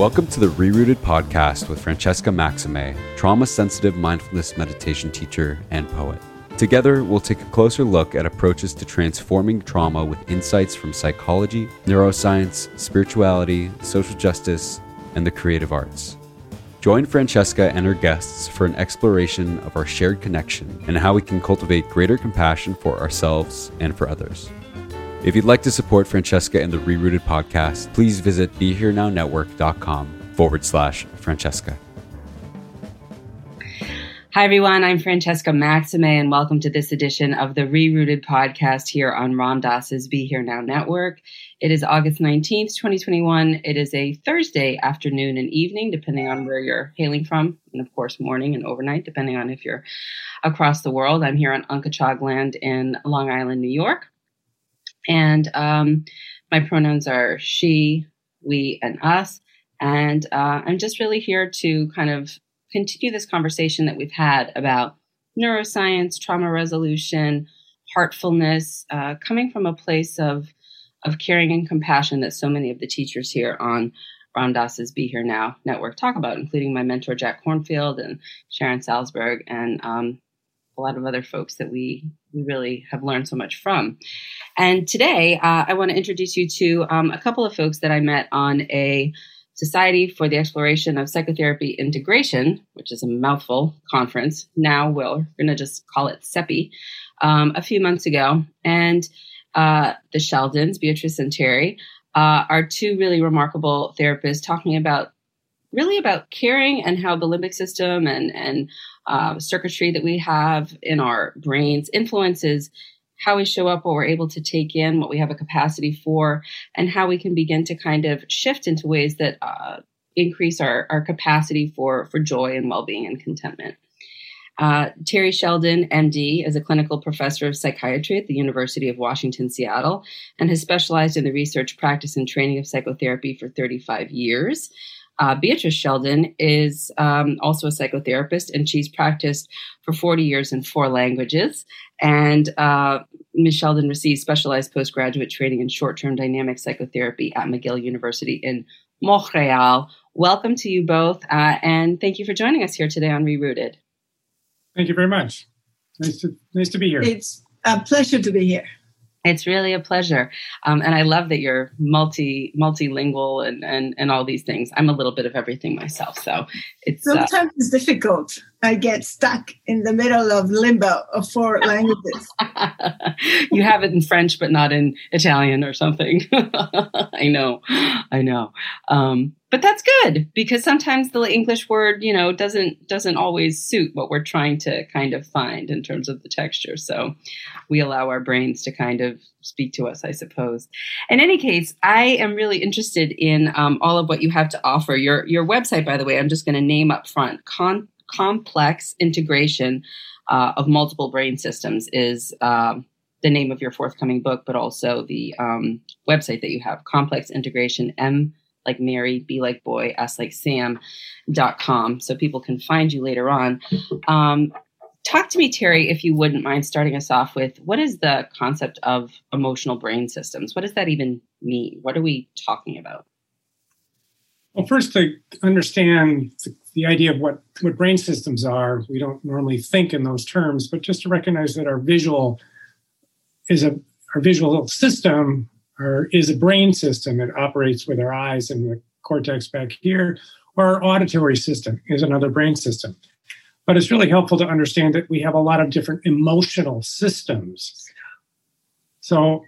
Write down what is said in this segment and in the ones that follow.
Welcome to the Rerooted podcast with Francesca Maximé, trauma sensitive mindfulness meditation teacher and poet. Together, we'll take a closer look at approaches to transforming trauma with insights from psychology, neuroscience, spirituality, social justice, and the creative arts. Join Francesca and her guests for an exploration of our shared connection and how we can cultivate greater compassion for ourselves and for others. If you'd like to support Francesca and the Rerooted podcast, please visit BeHereNowNetwork.com forward slash Francesca. Hi, everyone. I'm Francesca Maximé, and welcome to this edition of the Rerooted podcast here on Ram Dass's Be Here Now Network. It is August 19th, 2021. It is a Thursday afternoon and evening, depending on where you're hailing from, and of course, morning and overnight, depending on if you're across the world. I'm here on Unkechaug land in Long Island, New York. And um, my pronouns are she, we, and us. And uh, I'm just really here to kind of continue this conversation that we've had about neuroscience, trauma resolution, heartfulness, uh, coming from a place of of caring and compassion that so many of the teachers here on Ram Dass's Be Here Now network talk about, including my mentor Jack Kornfield and Sharon Salzberg and um, a lot of other folks that we we really have learned so much from. And today, uh, I want to introduce you to um, a couple of folks that I met on a Society for the Exploration of Psychotherapy Integration, which is a mouthful conference. Now we're going to just call it SEPI, um, a few months ago. And uh, the Sheldons, Beatriz and Terry, uh, are two really remarkable therapists talking about really about caring and how the limbic system and and uh, circuitry that we have in our brains influences how we show up, what we're able to take in, what we have a capacity for, and how we can begin to kind of shift into ways that uh, increase our, our capacity for, for joy and well being and contentment. Uh, Terry Sheldon, MD, is a clinical professor of psychiatry at the University of Washington, Seattle, and has specialized in the research, practice, and training of psychotherapy for 35 years. Uh, Beatriz Sheldon is um, also a psychotherapist, and she's practiced for 40 years in four languages. And uh, Ms. Sheldon received specialized postgraduate training in short term dynamic psychotherapy at McGill University in Montreal. Welcome to you both, uh, and thank you for joining us here today on Rerooted. Thank you very much. Nice to nice to be here. It's a pleasure to be here. It's really a pleasure, um, and I love that you're multi multilingual and, and and all these things. I'm a little bit of everything myself, so it's sometimes uh, it's difficult. I get stuck in the middle of limbo of four languages. you have it in French, but not in Italian or something. I know, I know. Um, but that's good because sometimes the English word, you know, doesn't doesn't always suit what we're trying to kind of find in terms of the texture. So we allow our brains to kind of speak to us, I suppose. In any case, I am really interested in um, all of what you have to offer. Your your website, by the way, I'm just going to name up front. Con- complex integration uh, of multiple brain systems is. Um, the name of your forthcoming book, but also the um, website that you have, Complex Integration M like Mary, B like boy, S like Sam dot com. So people can find you later on. Um, talk to me, Terry, if you wouldn't mind starting us off with what is the concept of emotional brain systems? What does that even mean? What are we talking about? Well, first, to understand the, idea of what, what brain systems are, we don't normally think in those terms, but just to recognize that our visual is a our visual system or is a brain system that operates with our eyes and the cortex back here, or our auditory system is another brain system. But it's really helpful to understand that we have a lot of different emotional systems. So,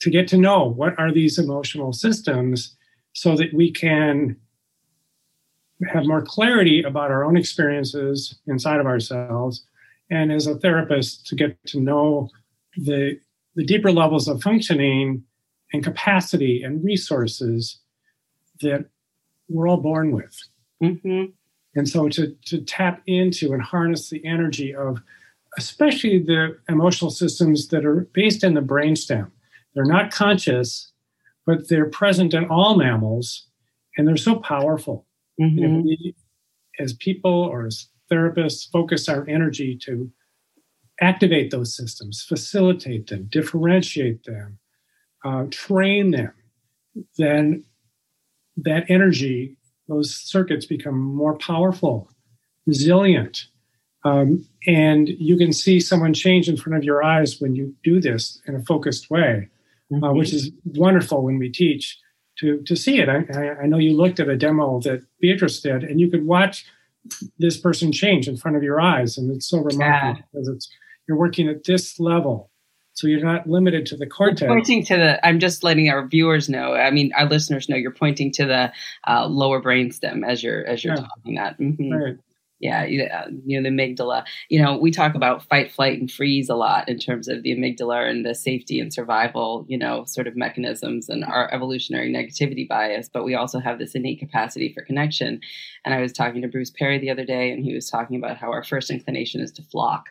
to get to know what are these emotional systems so that we can have more clarity about our own experiences inside of ourselves and as a therapist to get to know the the deeper levels of functioning and capacity and resources that we're all born with. Mm-hmm. And so to, to tap into and harness the energy of especially the emotional systems that are based in the brainstem. They're not conscious, but they're present in all mammals and they're so powerful. Mm-hmm. If we, as people or as therapists, focus our energy to activate those systems, facilitate them, differentiate them, uh, train them, then that energy those circuits become more powerful, resilient. Um, and you can see someone change in front of your eyes when you do this in a focused way, mm-hmm. uh, which is wonderful when we teach to, to see it. I, I know you looked at a demo that Beatriz did, and you could watch this person change in front of your eyes. And it's so remarkable yeah. because it's you're working at this level so you're not limited to the cortex. You're pointing to the. I'm just letting our viewers know. I mean, our listeners know. You're pointing to the uh, lower brainstem as you're as you're yeah. talking that. Mm-hmm. Right. Yeah, uh, you know the amygdala. You know, we talk about fight, flight, and freeze a lot in terms of the amygdala and the safety and survival. You know, sort of mechanisms and our evolutionary negativity bias. But we also have this innate capacity for connection. And I was talking to Bruce Perry the other day, and he was talking about how our first inclination is to flock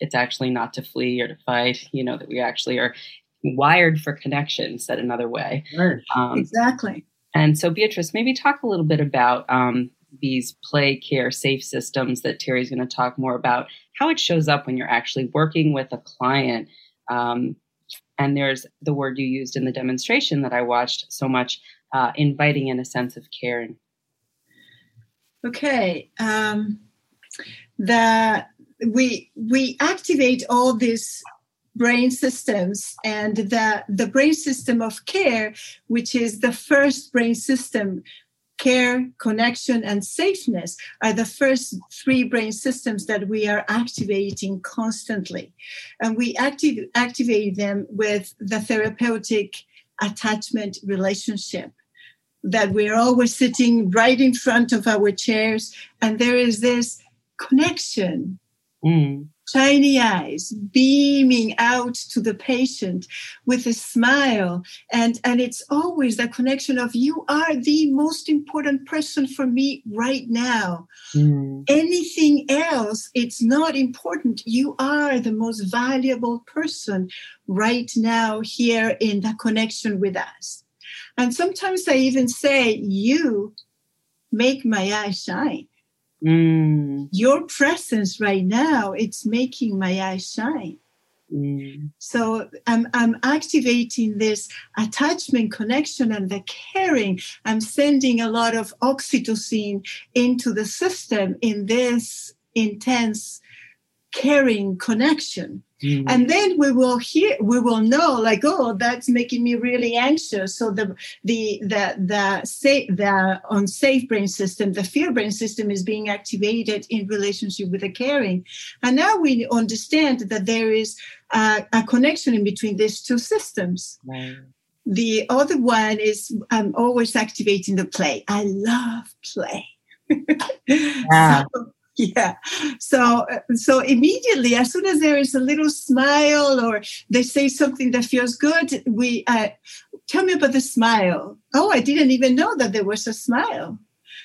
it's actually not to flee or to fight, you know, that we actually are wired for connection, said another way. Right. Um, exactly. And so, Beatriz, maybe talk a little bit about um, these play care safe systems that Terry's going to talk more about, how it shows up when you're actually working with a client. Um, and there's the word you used in the demonstration that I watched so much, uh, inviting in a sense of caring. Okay. Um, the we we activate all these brain systems and the the brain system of care which is the first brain system care connection and safeness are the first three brain systems that we are activating constantly and we active, activate them with the therapeutic attachment relationship that we're always sitting right in front of our chairs and there is this connection Mm. Shiny eyes beaming out to the patient with a smile. And, and it's always the connection of you are the most important person for me right now. Mm. Anything else, it's not important. You are the most valuable person right now here in the connection with us. And sometimes I even say, You make my eyes shine. Mm. Your presence right now, it's making my eyes shine. Mm. So I'm, I'm activating this attachment connection and the caring. I'm sending a lot of oxytocin into the system in this intense caring connection. Mm. And then we will hear, we will know, like, oh, that's making me really anxious. So the the the the say the unsafe brain system, the fear brain system, is being activated in relationship with the caring. And now we understand that there is a, a connection in between these two systems. The other one is I'm always activating the play. I love play. Yeah. so, yeah. So so immediately as soon as there is a little smile or they say something that feels good we uh, tell me about the smile. Oh i didn't even know that there was a smile.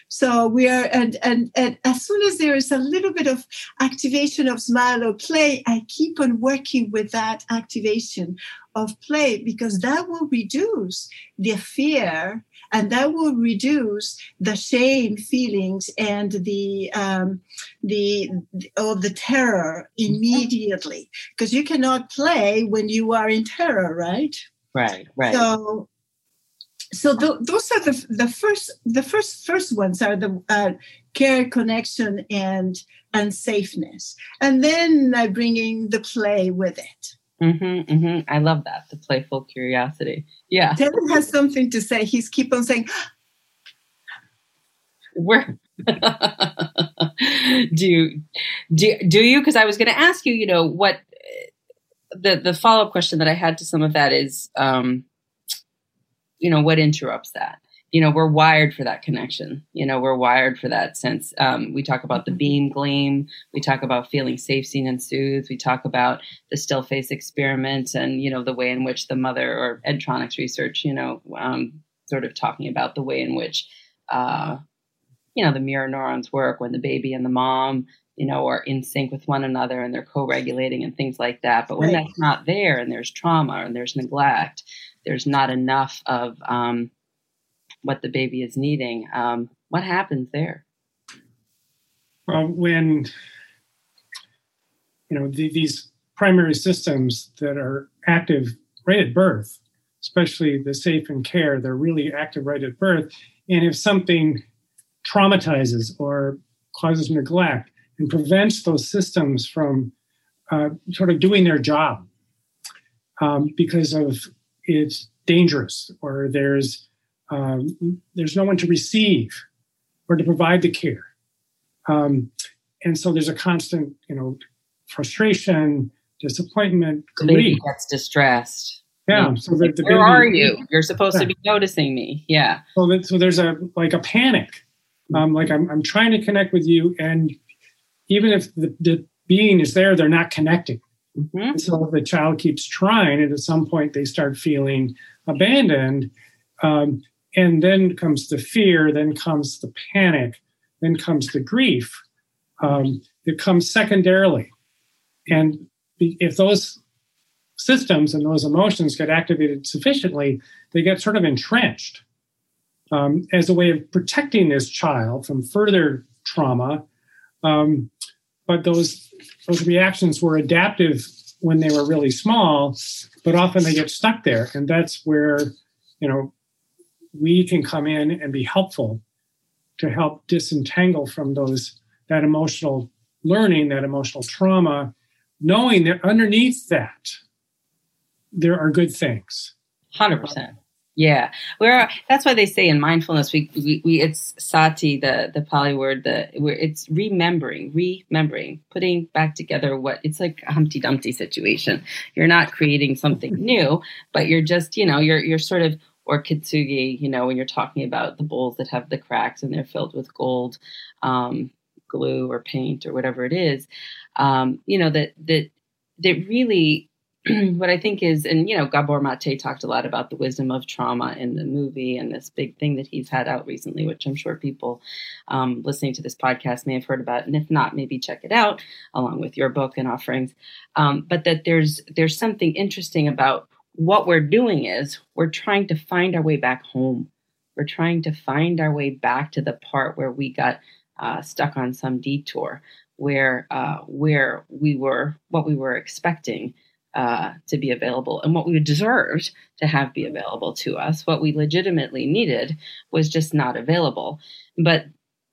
So we are and, and and as soon as there is a little bit of activation of smile or play i keep on working with that activation of play because that will reduce the fear and that will reduce the shame feelings and the um, the of the terror immediately. Because you cannot play when you are in terror right? Right right. So so th- those are the the first the first first ones are the uh, care connection and and safeness. And then i bring in the play with it Mm-hmm, mm-hmm. I love that the playful curiosity. Yeah, David has something to say. He's keep on saying, "Where do you do do you?" Because I was going to ask you. You know what the the follow up question that I had to some of that is, um, you know, what interrupts that? You know we're wired for that connection. You know we're wired for that sense. Um, we talk about the beam gleam. We talk about feeling safe seen and soothed. We talk about the still face experiment and you know the way in which the mother or Ed Tronick's research you know um, sort of talking about the way in which uh, you know the mirror neurons work when the baby and the mom you know are in sync with one another and they're co-regulating and things like that. But when right. that's not there and there's trauma and there's neglect there's not enough of um, what the baby is needing. Um, what happens there? Well, when you know the, these primary systems that are active right at birth, especially the safe and care, they're really active right at birth. And if something traumatizes or causes neglect and prevents those systems from uh, sort of doing their job um, because of it's dangerous or there's um, there's no one to receive or to provide the care um, and so there's a constant you know frustration disappointment the baby gets distressed yeah. So the, the where baby, are you? You're supposed yeah. to be noticing me. Yeah. So, that, so there's a like a panic. Um, like I'm, I'm trying to connect with you, and even if the, the being is there, they're not connecting. Mm-hmm. So the child keeps trying, and at some point they start feeling abandoned. Um, and then comes the fear, then comes the panic, then comes the grief. Um, it comes secondarily. And if those systems and those emotions get activated sufficiently, they get sort of entrenched um, as a way of protecting this child from further trauma. Um, but those those reactions were adaptive when they were really small, but often they get stuck there, and that's where you know we can come in and be helpful to help disentangle from those that emotional learning, that emotional trauma, knowing that underneath that there are good things. Hundred percent. Yeah, where that's why they say in mindfulness, we, we, we it's sati, the the Pali word, the where it's remembering, remembering, putting back together what it's like a Humpty Dumpty situation. You're not creating something new, but you're just you know you're you're sort of or kintsugi, you know, when you're talking about the bowls that have the cracks and they're filled with gold, um, glue or paint or whatever it is, um, you know that that that really what I think is, and you know, Gabor Maté talked a lot about the wisdom of trauma in the movie and this big thing that he's had out recently, which I'm sure people um, listening to this podcast may have heard about, and if not, maybe check it out along with your book and offerings. Um, but that there's there's something interesting about what we're doing is we're trying to find our way back home. We're trying to find our way back to the part where we got uh, stuck on some detour, where uh, where we were what we were expecting uh, to be available and what we deserved to have be available to us. What we legitimately needed was just not available. But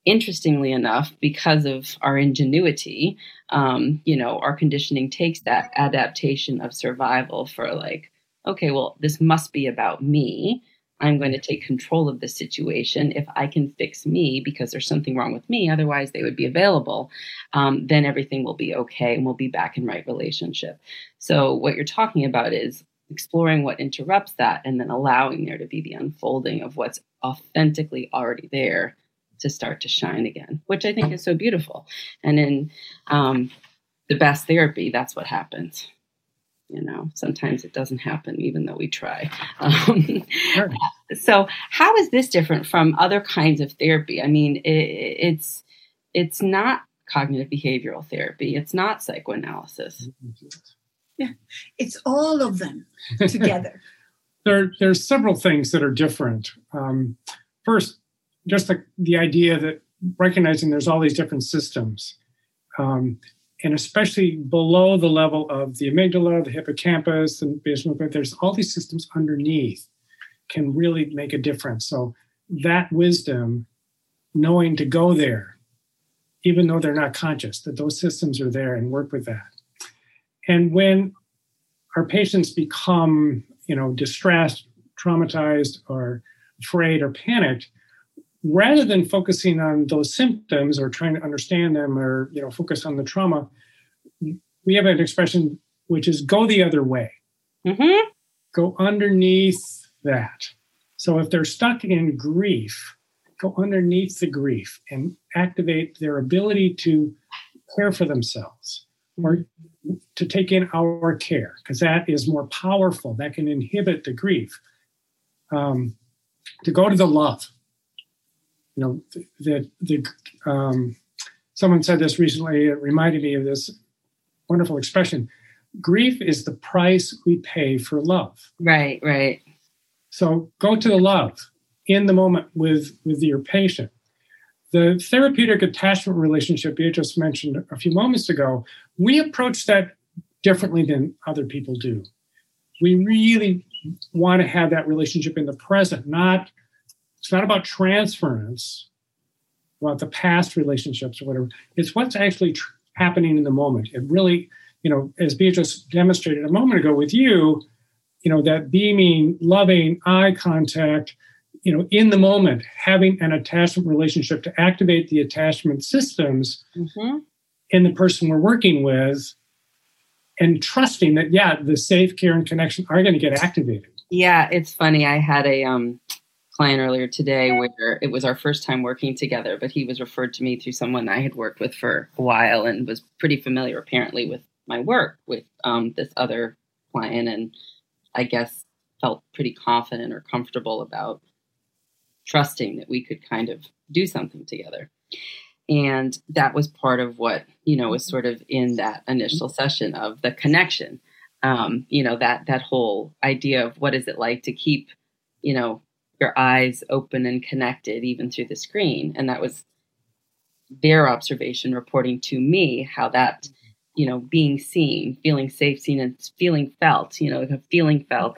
interestingly enough, because of our ingenuity, um, you know, our conditioning takes that adaptation of survival for like, okay, well, this must be about me. I'm going to take control of the situation. If I can fix me because there's something wrong with me, otherwise they would be available, um, then everything will be okay and we'll be back in right relationship. So, what you're talking about is exploring what interrupts that and then allowing there to be the unfolding of what's authentically already there to start to shine again, which I think is so beautiful. And in um, the best therapy, that's what happens you know sometimes it doesn't happen even though we try. Um, sure. so how is this different from other kinds of therapy? I mean it, it's it's not cognitive behavioral therapy. It's not psychoanalysis. Yeah. It's all of them together. There there's several things that are different. Um, first just the, the idea that recognizing there's all these different systems. Um, and especially below the level of the amygdala, the hippocampus, and basal there's all these systems underneath can really make a difference. So that wisdom, knowing to go there, even though they're not conscious, that those systems are there and work with that. And when our patients become, you know, distressed, traumatized, or afraid or panicked, rather than focusing on those symptoms or trying to understand them or you know focus on the trauma we have an expression which is go the other way. Mm-hmm. go underneath that. So if they're stuck in grief go underneath the grief and activate their ability to care for themselves or to take in our care because that is more powerful. That can inhibit the grief. Um, to go to the love you know, that the, um, someone said this recently. It reminded me of this wonderful expression. Grief is the price we pay for love. Right, right. So go to the love in the moment with with your patient. The therapeutic attachment relationship Beatriz mentioned a few moments ago, we approach that differently than other people do. We really want to have that relationship in the present, not it's not about transference. about the past relationships or whatever. It's what's actually tr- happening in the moment. It really, you know, as Beatriz demonstrated a moment ago with you, you know, that beaming, loving eye contact, you know, in the moment, having an attachment relationship to activate the attachment systems mm-hmm. in the person we're working with, and trusting that, yeah, the safe care and connection are going to get activated. Yeah, it's funny. I had a um, client earlier today where it was our first time working together, but he was referred to me through someone I had worked with for a while and was pretty familiar, apparently, with my work with um, this other client. And I guess felt pretty confident or comfortable about trusting that we could kind of do something together. And that was part of what, you know, was sort of in that initial session of the connection. Um, you know, that that whole idea of what is it like to keep, you know, your eyes open and connected even through the screen. And that was their observation reporting to me how that you know being seen feeling safe seen and feeling felt you know feeling felt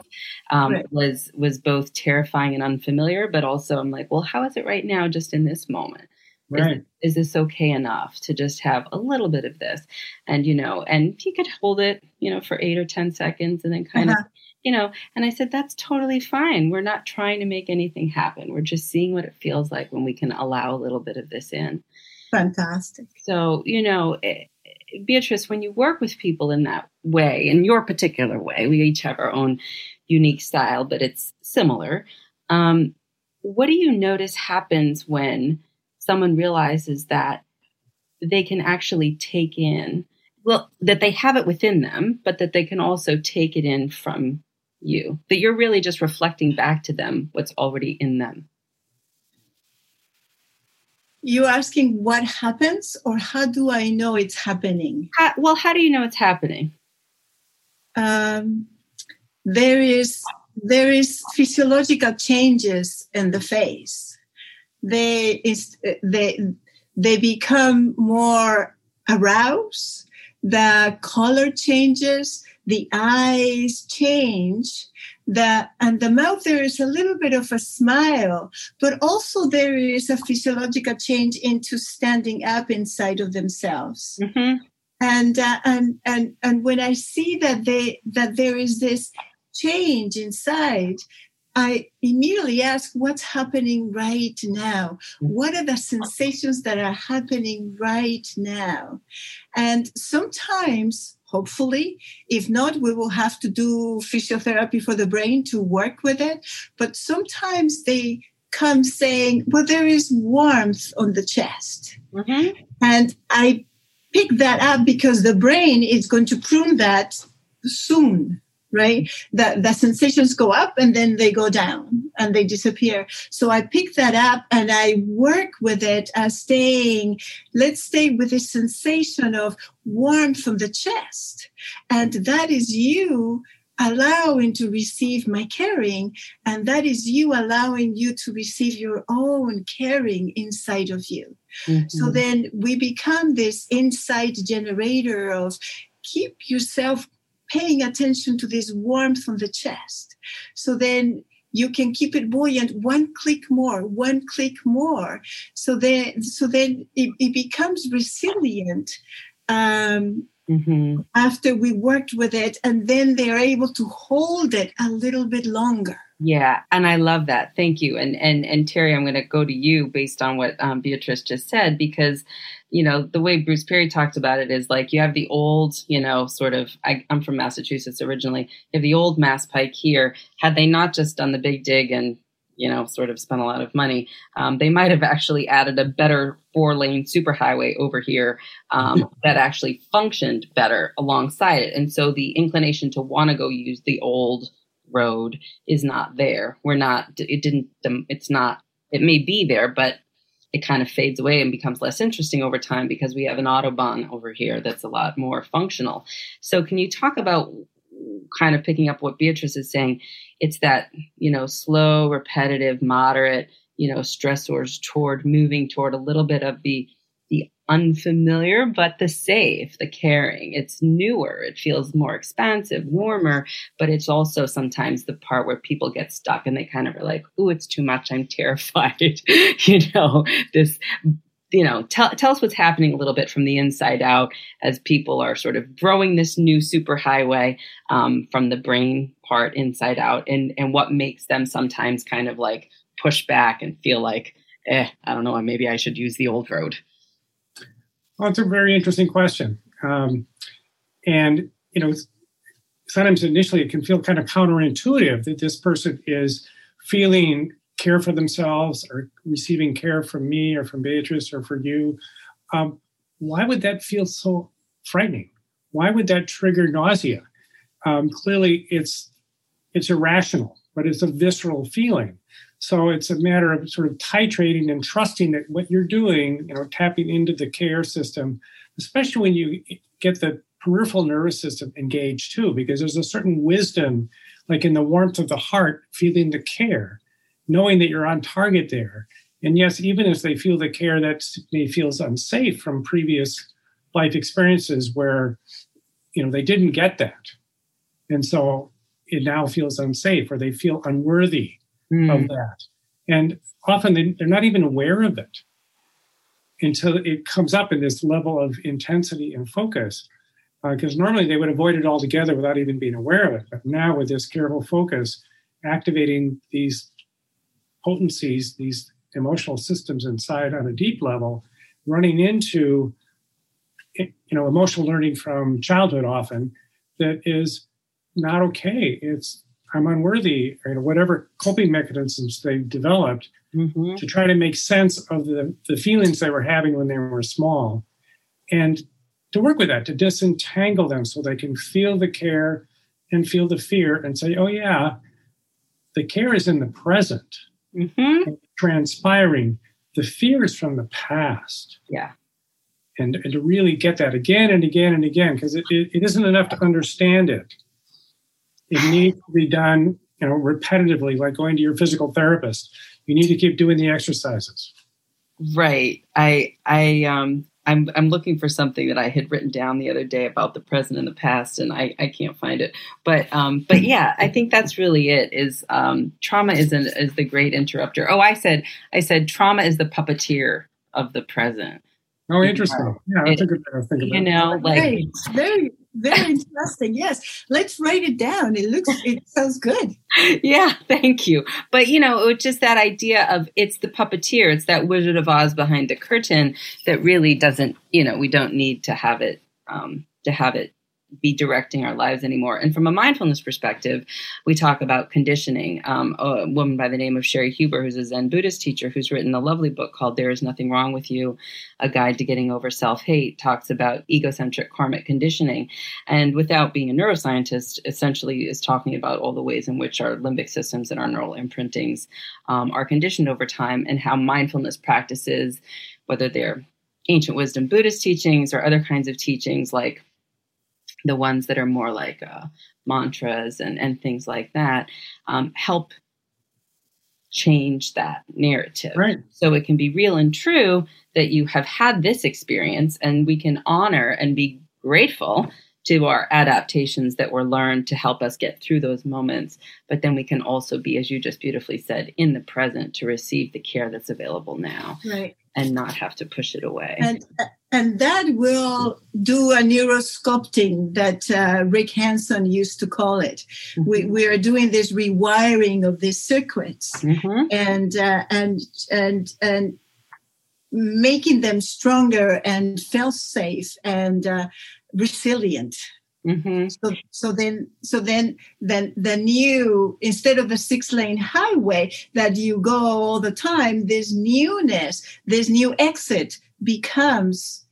um, right. was was both terrifying and unfamiliar but also i'm like well how is it right now just in this moment right. is, is this okay enough to just have a little bit of this and you know and you could hold it you know for eight or ten seconds and then kind uh-huh. of you know and i said that's totally fine. We're not trying to make anything happen. We're just seeing what it feels like when we can allow a little bit of this in. Fantastic. So you know it, Beatriz, when you work with people in that way, in your particular way, we each have our own unique style, but it's similar. Um, what do you notice happens when someone realizes that they can actually take in, well, that they have it within them, but that they can also take it in from you, that you're really just reflecting back to them what's already in them? You're asking what happens, or how do I know it's happening? How, well, how do you know it's happening? Um, there is there is physiological changes in the face. They is they they become more aroused. The color changes. The eyes change the and the mouth there is a little bit of a smile but also there is a physiological change into standing up inside of themselves mm-hmm. and uh, and and and when i see that they that there is this change inside I immediately ask what's happening right now? What are the sensations that are happening right now? And sometimes hopefully. If not, we will have to do physiotherapy for the brain to work with it. But sometimes they come saying, well, there is warmth on the chest. Mm-hmm. And I pick that up because the brain is going to prune that soon right? The, the sensations go up and then they go down and they disappear. So I pick that up and I work with it as staying, let's stay with this sensation of warmth from the chest. And that is you allowing to receive my caring and that is you allowing you to receive your own caring inside of you mm-hmm. so then we become this inside generator of keep yourself paying attention to this warmth on the chest. So then you can keep it buoyant one click more, one click more. So then, so then it, it becomes resilient um, mm-hmm. after we worked with it, and then they're able to hold it a little bit longer. Yeah, and I love that. Thank you. And and and Terry, I'm going to go to you based on what um, Beatriz just said because you know the way Bruce Perry talked about it is like you have the old, you know, sort of. I, am from Massachusetts originally. You have the old Mass Pike here. Had they not just done the big dig and you know sort of spent a lot of money, um, they might have actually added a better four lane superhighway over here um, that actually functioned better alongside it. And so the inclination to want to go use the old road is not there. We're not, it didn't, it's not, it may be there, but it kind of fades away and becomes less interesting over time because we have an Autobahn over here that's a lot more functional. So, can you talk about kind of picking up what Beatriz is saying? It's that, you know, slow, repetitive, moderate, you know, stressors toward moving toward a little bit of the unfamiliar, but the safe, the caring. It's newer. It feels more expansive, warmer, but it's also sometimes the part where people get stuck and they kind of are like, "Ooh, it's too much. I'm terrified." you know, this you know, tell, tell us what's happening a little bit from the inside out as people are sort of growing this new superhighway um, from the brain part inside out and, and what makes them sometimes kind of like push back and feel like, eh, I don't know, maybe I should use the old road. Well, it's a very interesting question. Um, and, you know, sometimes initially it can feel kind of counterintuitive that this person is feeling care for themselves or receiving care from me or from Beatriz or for you, um, why would that feel so frightening? Why would that trigger nausea? Um, clearly, it's it's irrational, but it's a visceral feeling. So it's a matter of sort of titrating and trusting that what you're doing, you know, tapping into the care system, especially when you get the peripheral nervous system engaged too, because there's a certain wisdom, like in the warmth of the heart, feeling the care knowing that you're on target there. And yes, even if they feel the care that may feels unsafe from previous life experiences where you know they didn't get that. And so it now feels unsafe or they feel unworthy mm. of that. And often they, they're not even aware of it until it comes up in this level of intensity and focus. Because uh, normally they would avoid it altogether without even being aware of it. But now, with this careful focus, activating these potencies, these emotional systems inside on a deep level, running into you know emotional learning from childhood often that is not okay. It's I'm unworthy, or whatever coping mechanisms they developed mm-hmm. to try to make sense of the, the feelings they were having when they were small. And to work with that, to disentangle them so they can feel the care and feel the fear and say, oh, yeah, the care is in the present mm-hmm. transpiring. The fear is from the past. Yeah. And, and to really get that again and again and again, because it, it, it isn't enough to understand it. It needs to be done, you know, repetitively, like going to your physical therapist. You need to keep doing the exercises. Right. I I um I'm I'm looking for something that I had written down the other day about the present and the past, and I, I can't find it. But um, but yeah, I think that's really it. Is um, trauma is an, is the great interrupter. Oh, I said I said trauma is the puppeteer of the present. Oh, interesting. Yeah, that's it, a good thing to think about. You know, like very, very, very interesting. Yes, let's write it down. It looks, it sounds good. Yeah, thank you. But you know, it's just that idea of it's the puppeteer. It's that Wizard of Oz behind the curtain that really doesn't. You know, we don't need to have it um, to have it be directing our lives anymore. And from a mindfulness perspective, we talk about conditioning. Um, a woman by the name of Cheri Huber, who's a Zen Buddhist teacher, who's written a lovely book called There Is Nothing Wrong with You, A Guide to Getting Over Self Hate, talks about egocentric karmic conditioning. And without being a neuroscientist, essentially is talking about all the ways in which our limbic systems and our neural imprintings um, are conditioned over time and how mindfulness practices, whether they're ancient wisdom Buddhist teachings or other kinds of teachings like the ones that are more like uh, mantras and, and things like that um, help change that narrative. Right. So it can be real and true that you have had this experience, and we can honor and be grateful to our adaptations that were learned to help us get through those moments. But then we can also be, as you just beautifully said, in the present to receive the care that's available now. Right. And not have to push it away. And and that will do a neurosculpting that uh, Rick Hanson used to call it. Mm-hmm. We, we are doing this rewiring of these circuits mm-hmm. and uh, and and and making them stronger and feel safe and uh, resilient. Mm-hmm. So, so then, so then, then the new instead of a six-lane highway that you go all the time, this newness, this new exit becomes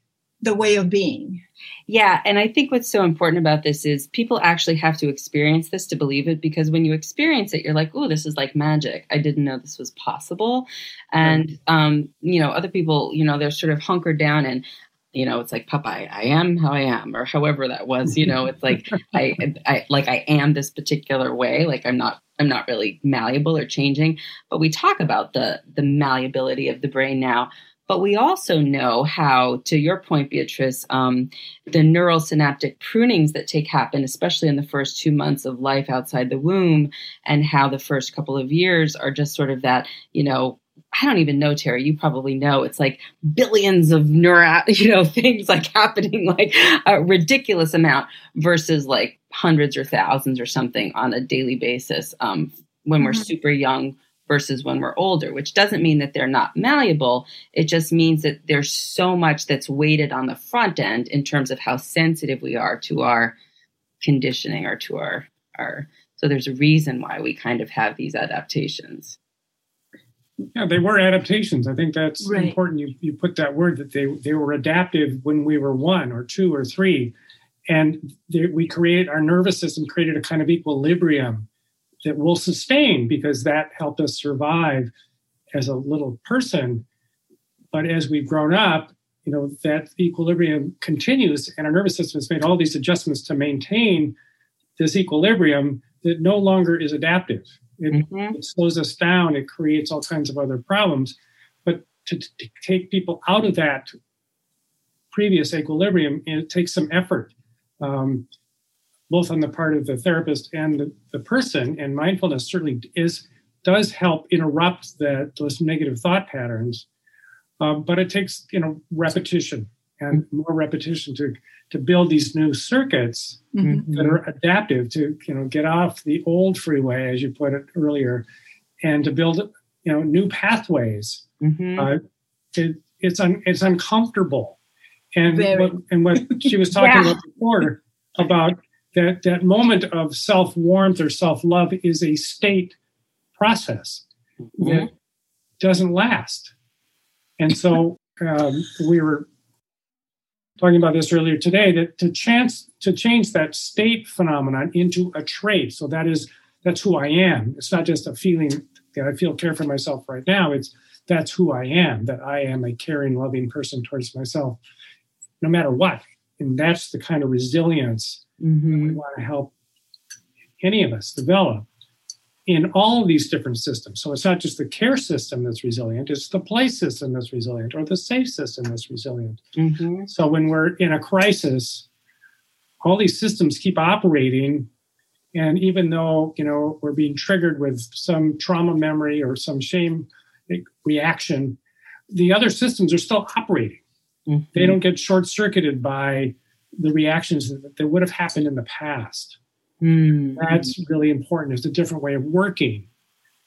the way of being. Yeah, and I think what's so important about this is people actually have to experience this to believe it because when you experience it, you're like, "Oh, this is like magic. I didn't know this was possible." And um, you know, other people, you know, they're sort of hunkered down and you know, it's like Popeye, I am how I am, or however that was. You know, it's like I, I like I am this particular way. Like I'm not, I'm not really malleable or changing. But we talk about the the malleability of the brain now but we also know how, to your point, Beatriz, um, the neural synaptic prunings that take happen, especially in the first two months of life outside the womb, and how the first couple of years are just sort of that, you know, I don't even know, Terry. You probably know. It's like billions of neuro, you know, things like happening, like a ridiculous amount versus like hundreds or thousands or something on a daily basis um, when mm-hmm. we're super young versus when we're older, which doesn't mean that they're not malleable. It just means that there's so much that's weighted on the front end in terms of how sensitive we are to our conditioning or to our, our so there's a reason why we kind of have these adaptations. Yeah, they were adaptations. I think that's right. important. You you put that word that they they were adaptive when we were one or two or three, and they, we created our nervous system created a kind of equilibrium that will sustain because that helped us survive as a little person. But as we've grown up, you know that equilibrium continues, and our nervous system has made all these adjustments to maintain this equilibrium that no longer is adaptive. It, mm-hmm. it, slows us down. It creates all kinds of other problems. But to, to take people out of that previous equilibrium, it takes some effort, um, both on the part of the therapist and the, the person. And mindfulness certainly is does help interrupt that those negative thought patterns. Um, but it takes you know repetition and more repetition to to build these new circuits mm-hmm. that are adaptive to you know get off the old freeway as you put it earlier and to build you know new pathways mm-hmm. uh, it, it's un, it's uncomfortable and what, and what she was talking yeah. about before about that that moment of self warmth or self love is a state process mm-hmm. that doesn't last and so um, we were talking about this earlier today that to chance to change that state phenomenon into a trait. So that is that's who i am. It's not just a feeling that i feel care for myself right now. It's that's who i am that i am a caring loving person towards myself no matter what. And that's the kind of resilience mm-hmm. that we want to help any of us develop in all of these different systems. So it's not just the care system that's resilient, it's the play system that's resilient or the safe system that's resilient. Mm-hmm. So when we're in a crisis, all these systems keep operating. And even though, you know, we're being triggered with some trauma memory or some shame reaction, the other systems are still operating. Mm-hmm. They don't get short circuited by the reactions that, that would have happened in the past. Mm. That's really important. It's a different way of working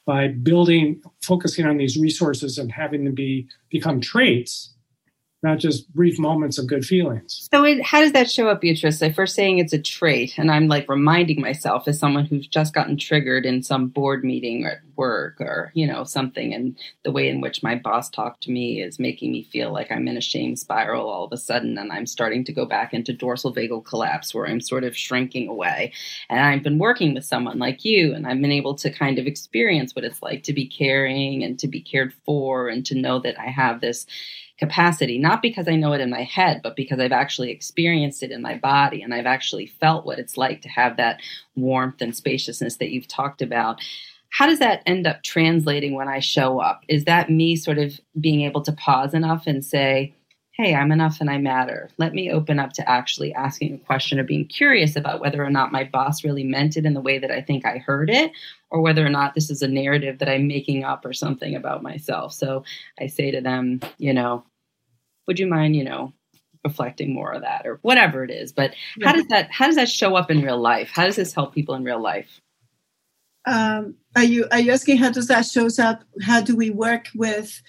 by building, focusing on these resources and having them be become traits not just brief moments of good feelings. So, it, how does that show up, Beatriz? I first saying it's a trait, and I'm like reminding myself as someone who's just gotten triggered in some board meeting or at work or you know something, and the way in which my boss talked to me is making me feel like I'm in a shame spiral all of a sudden, and I'm starting to go back into dorsal vagal collapse where I'm sort of shrinking away. And I've been working with someone like you, and I've been able to kind of experience what it's like to be caring and to be cared for, and to know that I have this capacity, not because I know it in my head, but because I've actually experienced it in my body and I've actually felt what it's like to have that warmth and spaciousness that you've talked about. How does that end up translating when I show up? Is that me sort of being able to pause enough and say, hey, I'm enough and I matter. Let me open up to actually asking a question or being curious about whether or not my boss really meant it in the way that I think I heard it, or whether or not this is a narrative that I'm making up or something about myself. So I say to them, you know, would you mind, you know, reflecting more of that or whatever it is. But how does that how does that show up in real life? How does this help people in real life? Um, are you are you asking how does that shows up? How do we work with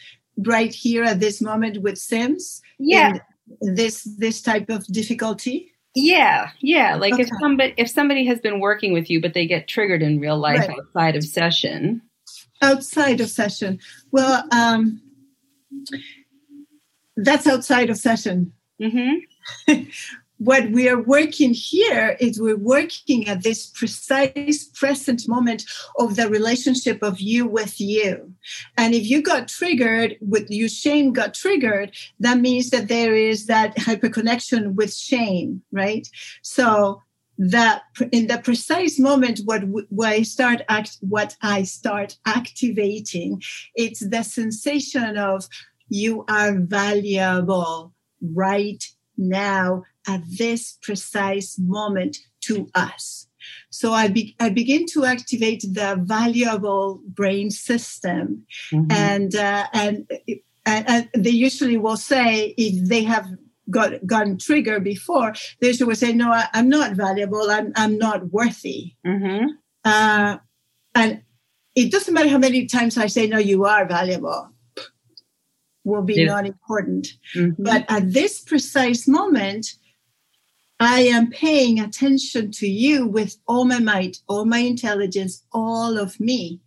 right here at this moment with CIMBS? Yeah. This this type of difficulty. Yeah, yeah. Like okay. if somebody if somebody has been working with you, but they get triggered in real life right. outside of session. Outside of session. Well, um, that's outside of session. Mm-hmm. what we are working here is we're working at this precise present moment of the relationship of you with you. And if you got triggered with your shame got triggered, that means that there is that hyperconnection with shame, right? So that in the precise moment what, what I start act what I start activating, it's the sensation of you are valuable right now at this precise moment to us. So I, be, I begin to activate the valuable brain system, mm-hmm. and, uh, and and, and, they usually will say if they have got gotten triggered before, they usually will say, "No, I, am not valuable. I'm I'm not worthy." Mm-hmm. Uh, and it doesn't matter how many times I say, "No, you are valuable." Will be yeah. not important. Mm-hmm. But at this precise moment, I am paying attention to you with all my might, all my intelligence, all of me.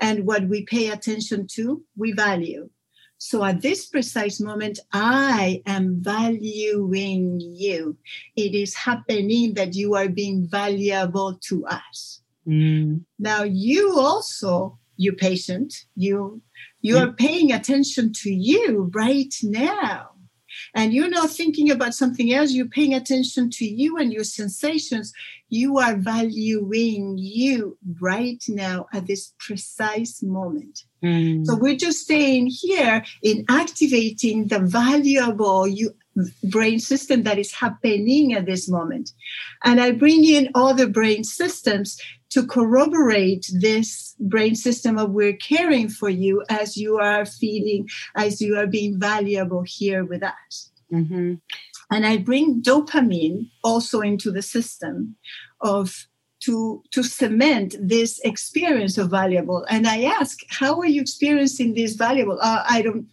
And what we pay attention to, we value. So at this precise moment, I am valuing you. It is happening that you are being valuable to us. Mm. Now you also, you patient, you you mm. are paying attention to you right now and you're not thinking about something else, you're paying attention to you and your sensations. You are valuing you right now at this precise moment. Mm. So we're just staying here in activating the valuable you, brain system that is happening at this moment. And I bring in other brain systems to corroborate this brain system of we're caring for you as you are feeling, as you are being valuable here with us. Mm-hmm. And I bring dopamine also into the system of to to cement this experience of valuable. And I ask, how are you experiencing this valuable? Uh, I don't,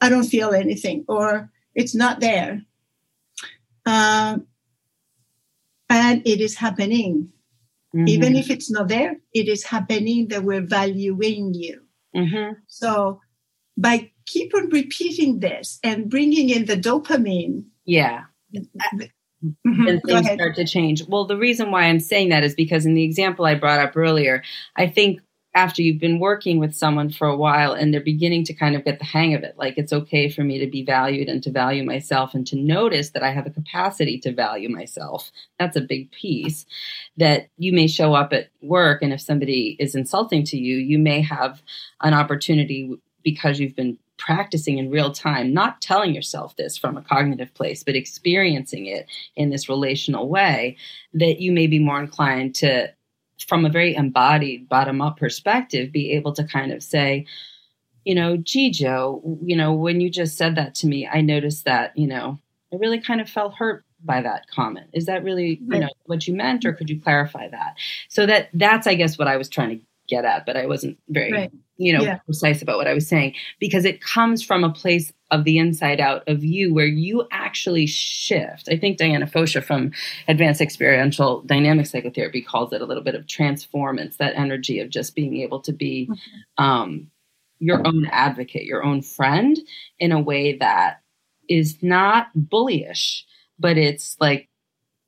I don't feel anything, or it's not there. Uh, and it is happening Mm-hmm. Even if it's not there, it is happening that we're valuing you. Mm-hmm. So by keep on repeating this and bringing in the dopamine. Yeah. Mm-hmm. And things start to change. Well, the reason why I'm saying that is because in the example I brought up earlier, I think after you've been working with someone for a while and they're beginning to kind of get the hang of it like it's okay for me to be valued and to value myself and to notice that i have a capacity to value myself. That's a big piece that you may show up at work and if somebody is insulting to you you may have an opportunity because you've been practicing in real time, not telling yourself this from a cognitive place, but experiencing it in this relational way, that you may be more inclined to from a very embodied bottom up perspective, be able to kind of say, you know, gee, Joe, you know, when you just said that to me, I noticed that, you know, I really kind of felt hurt by that comment. Is that really, you know, what you meant, or could you clarify that? So that that's, I guess, what I was trying to get at, but I wasn't very, right. you know, yeah. precise about what I was saying because it comes from a place of the inside out of you where you actually shift. I think Diana Fosha from Advanced Experiential Dynamic Psychotherapy calls it a little bit of transformance, that energy of just being able to be mm-hmm. um, your own advocate, your own friend in a way that is not bullyish, but it's like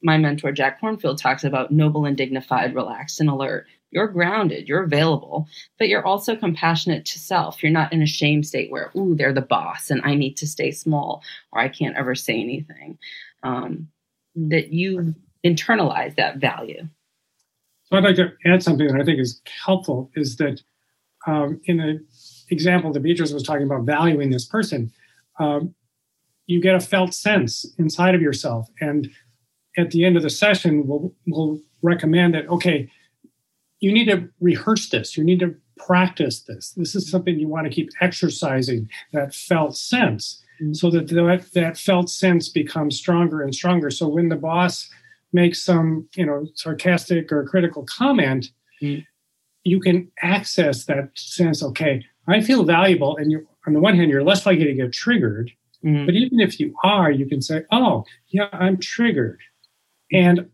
my mentor Jack Kornfield talks about noble and dignified, relaxed and alert you're grounded, you're available, but you're also compassionate to self. You're not in a shame state where, ooh, they're the boss and I need to stay small or I can't ever say anything. Um, that you internalize that value. So I'd like to add something that I think is helpful is that um, in the example that Beatriz was talking about valuing this person, um, you get a felt sense inside of yourself. And at the end of the session, we'll, we'll recommend that, okay, you need to rehearse this. You need to practice this. This is something you want to keep exercising that felt sense mm-hmm. so that, that that felt sense becomes stronger and stronger. So when the boss makes some, you know, sarcastic or critical comment, mm-hmm. you can access that sense, okay, I feel valuable. And you on the one hand, you're less likely to get triggered. Mm-hmm. But even if you are, you can say, oh, yeah, I'm triggered. And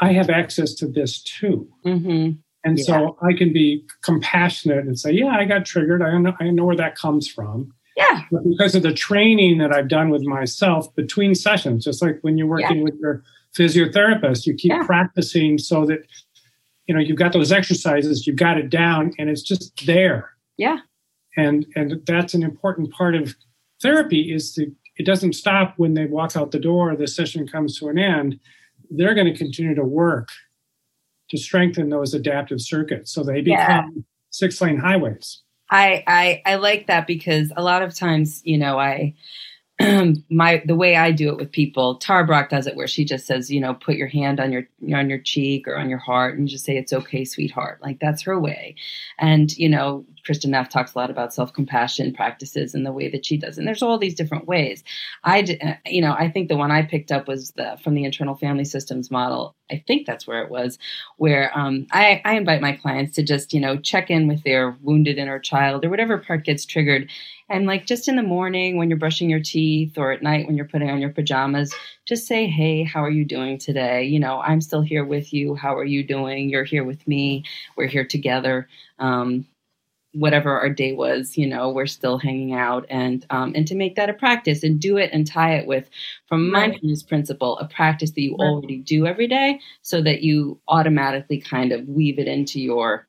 I have access to this too. Mm-hmm. And yeah. so I can be compassionate and say, yeah, I got triggered. I know, I know where that comes from. Yeah. But because of the training that I've done with myself between sessions, just like when you're working yeah. with your physiotherapist, you keep yeah. practicing so that, you know, you've got those exercises, you've got it down and it's just there. Yeah. And, and that's an important part of therapy is to, it doesn't stop when they walk out the door, the session comes to an end. They're going to continue to work to strengthen those adaptive circuits so they become yeah. six lane highways. I, I I like that because a lot of times, you know, I my the way I do it with people, Tara Brach does it where she just says, you know, put your hand on your on your cheek or on your heart and just say it's okay, sweetheart. Like that's her way. And you know, Kristin Neff talks a lot about self compassion practices and the way that she does. And there's all these different ways. I, uh, you know, I think the one I picked up was the from the internal family systems model. I think that's where it was, where um, I, I invite my clients to just, you know, check in with their wounded inner child or whatever part gets triggered. And like just in the morning when you're brushing your teeth or at night when you're putting on your pajamas, just say, Hey, how are you doing today? You know, I'm still here with you. How are you doing? You're here with me. We're here together. Um, whatever our day was, you know, we're still hanging out and um, and to make that a practice and do it and tie it with from right. mindfulness principle, a practice that you right. already do every day so that you automatically kind of weave it into your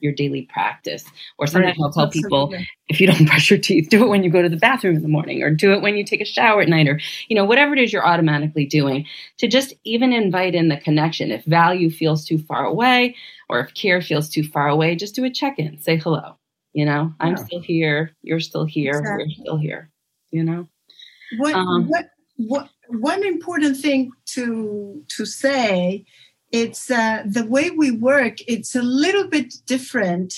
your daily practice. Or sometimes right. I'll tell Absolutely. people if you don't brush your teeth, do it when you go to the bathroom in the morning or do it when you take a shower at night or, you know, whatever it is you're automatically doing to just even invite in the connection. If value feels too far away or if care feels too far away, just do a check in, say hello. You know, I'm yeah. still here. You're still here. Exactly. We're still here. You know, what, um, what, what, one important thing to to say it's uh, the way we work it's a little bit different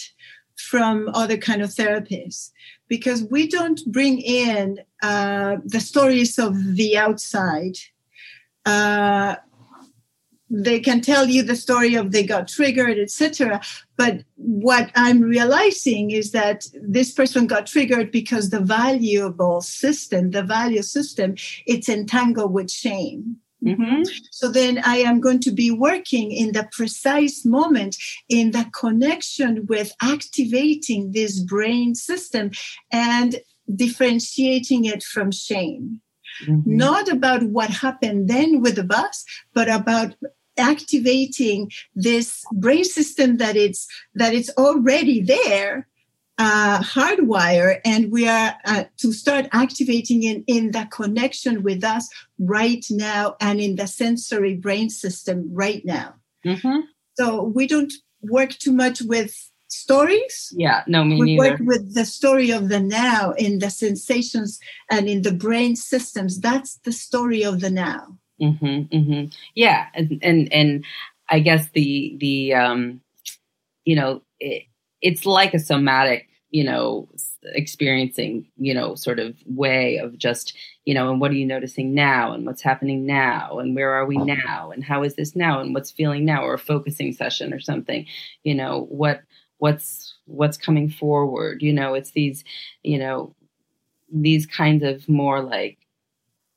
from other kind of therapies because we don't bring in uh, the stories of the outside uh, they can tell you the story of they got triggered etc but what i'm realizing is that this person got triggered because the valuable system the value system it's entangled with shame Mm-hmm. So then I am going to be working in the precise moment in the connection with activating this brain system and differentiating it from shame. Mm-hmm. Not about what happened then with the bus, but about activating this brain system that it's that it's already there uh, hardwire and we are uh, to start activating in, in the connection with us right now and in the sensory brain system right now. Mm-hmm. So we don't work too much with stories. Yeah, no, me we neither. work with the story of the now in the sensations and in the brain systems. That's the story of the now. Mm-hmm, mm-hmm. Yeah, and, and and I guess the the um, you know it, it's like a somatic you know experiencing you know sort of way of just you know and what are you noticing now and what's happening now and where are we now and how is this now and what's feeling now or a focusing session or something you know what what's what's coming forward you know it's these you know these kinds of more like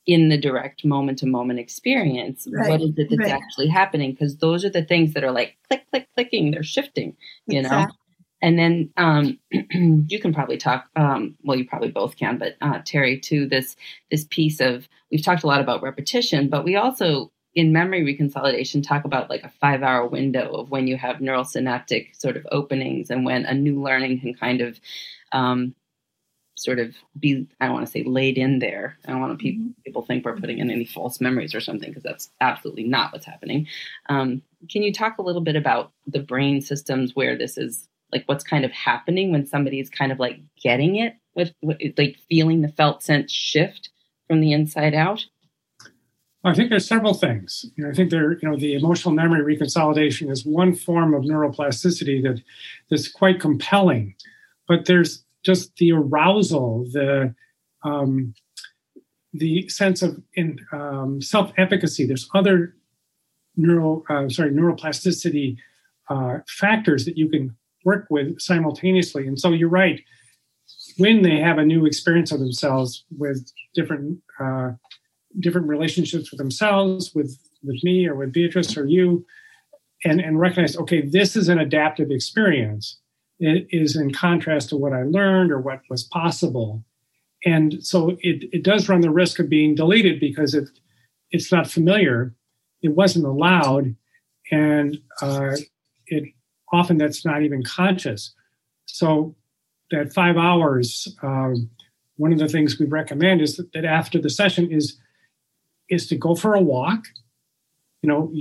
in the direct moment to moment experience right. what is it that's right. actually happening because those are the things that are like click click clicking they're shifting you exactly. know and then um, you can probably talk. Um, well, you probably both can, but uh, Terry, to this this piece of we've talked a lot about repetition, but we also in memory reconsolidation talk about like a five hour window of when you have neural synaptic sort of openings and when a new learning can kind of um, sort of be i don't want to say laid in there i don't want to people, mm-hmm. people think we're putting in any false memories or something because that's absolutely not what's happening um, can you talk a little bit about the brain systems where this is like what's kind of happening when somebody's kind of like getting it with, with like feeling the felt sense shift from the inside out? I think there's several things. You know, I think there, you know, the emotional memory reconsolidation is one form of neuroplasticity that that's quite compelling. But there's just the arousal, the um, the sense of in um, self-efficacy. There's other neural, uh, sorry, neuroplasticity uh, factors that you can work with simultaneously. And so you're right. When they have a new experience of themselves with different uh, different relationships with themselves, with with me or with Beatriz or you, and and recognize, okay, this is an adaptive experience. It is in contrast to what I learned or what was possible. And so it, it does run the risk of being deleted because it it's not familiar, it wasn't allowed, and uh, it often that's not even conscious. So that five hours, um, one of the things we recommend is that, that, after the session is is to go for a walk. You know,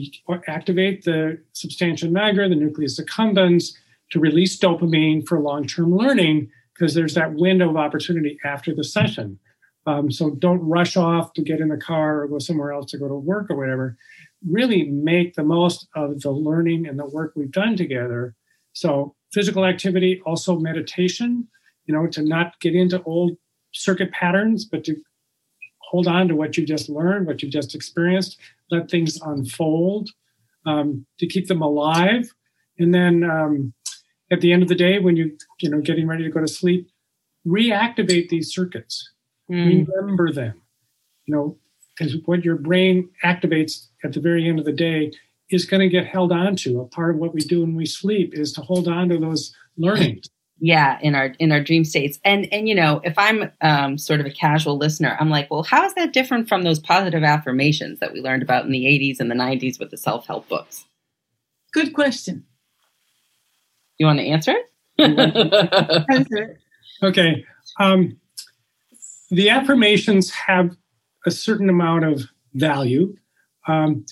activate the substantia nigra, the nucleus accumbens, to release dopamine for long-term learning because there's that window of opportunity after the session. Um, so don't rush off to get in the car or go somewhere else to go to work or whatever. Really make the most of the learning and the work we've done together. So physical activity, also meditation, you know, to not get into old circuit patterns, but to hold on to what you just learned, what you've just experienced, let things unfold, um, to keep them alive. And then um, at the end of the day, when you you know getting ready to go to sleep, reactivate these circuits. Mm. Remember them. You know, because what your brain activates at the very end of the day is going to get held on to. A part of what we do when we sleep is to hold on to those learnings. Yeah, in our in our dream states, and and you know, if I'm um, sort of a casual listener, I'm like, well, how is that different from those positive affirmations that we learned about in the '80s and the '90s with the self help books? Good question. You want to answer? answer. Okay. Um, the affirmations have a certain amount of value, um,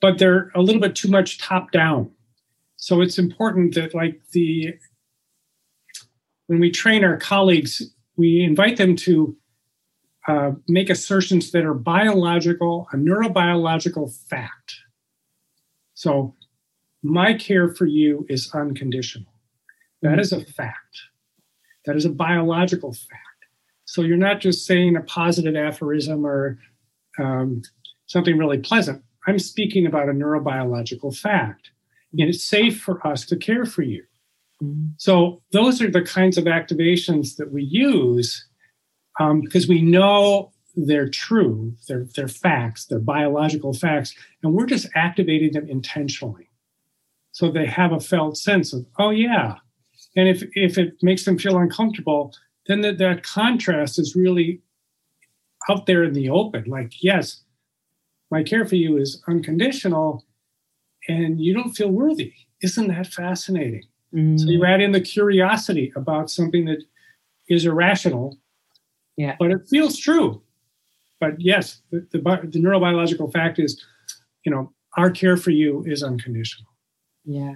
but they're a little bit too much top down. So it's important that, like the when we train our colleagues, we invite them to uh, make assertions that are biological, a neurobiological fact. So, my care for you is unconditional. That is a fact. That is a biological fact. So, you're not just saying a positive aphorism or um, something really pleasant. I'm speaking about a neurobiological fact. And it's safe for us to care for you. Mm-hmm. So those are the kinds of activations that we use um, because we know they're true, they're, they're facts, they're biological facts, and we're just activating them intentionally. So they have a felt sense of, oh yeah. And if, if it makes them feel uncomfortable, then that, that contrast is really out there in the open. Like, yes, my care for you is unconditional and you don't feel worthy. Isn't that fascinating? Mm. So you add in the curiosity about something that is irrational, yeah, but it feels true. But yes, the, the, the neurobiological fact is, you know, our care for you is unconditional. Yeah.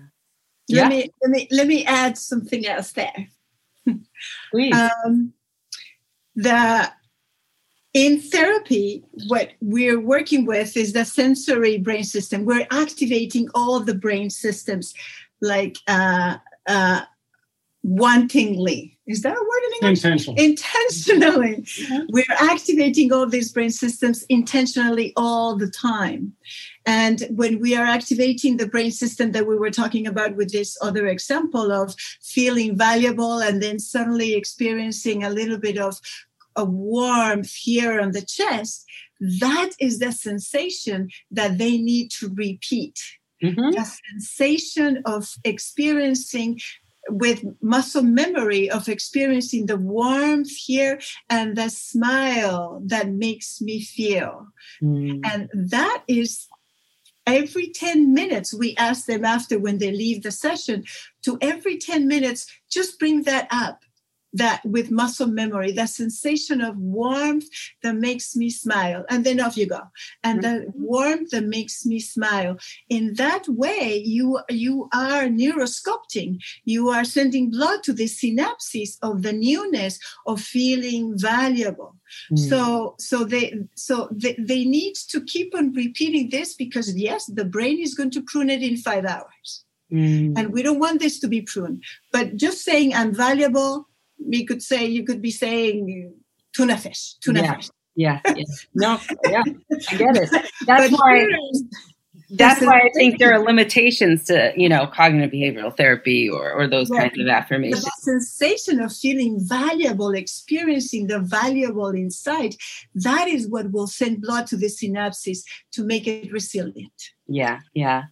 Let yeah. me let me let me add something else there. Please. Um, the in therapy, what we're working with is the sensory brain system. We're activating all the brain systems, like uh, uh, wantingly. Is that a word in English? Intentionally. Intentionally. Mm-hmm. We're activating all these brain systems intentionally all the time. And when we are activating the brain system that we were talking about with this other example of feeling valuable and then suddenly experiencing a little bit of a warmth here on the chest, that is the sensation that they need to repeat. Mm-hmm. The sensation of experiencing with muscle memory of experiencing the warmth here and the smile that makes me feel. Mm. And that is every 10 minutes, we ask them after when they leave the session to every 10 minutes, just bring that up that with muscle memory, that sensation of warmth that makes me smile. And then off you go. And mm-hmm. the warmth that makes me smile. In that way, you you are neurosculpting. You are sending blood to the synapses of the newness of feeling valuable. Mm. So so they so they, they need to keep on repeating this because yes, the brain is going to prune it in five hours. Mm. And we don't want this to be pruned. But just saying I'm valuable, we could say you could be saying tuna fish, tuna yeah. fish. Yeah, yeah. No, yeah, I get it. That's why. That's why I think there are limitations to, you know, cognitive behavioral therapy or, or those kinds of affirmations. But the sensation of feeling valuable, experiencing the valuable inside, that is what will send blood to the synapses to make it resilient. Yeah, yeah.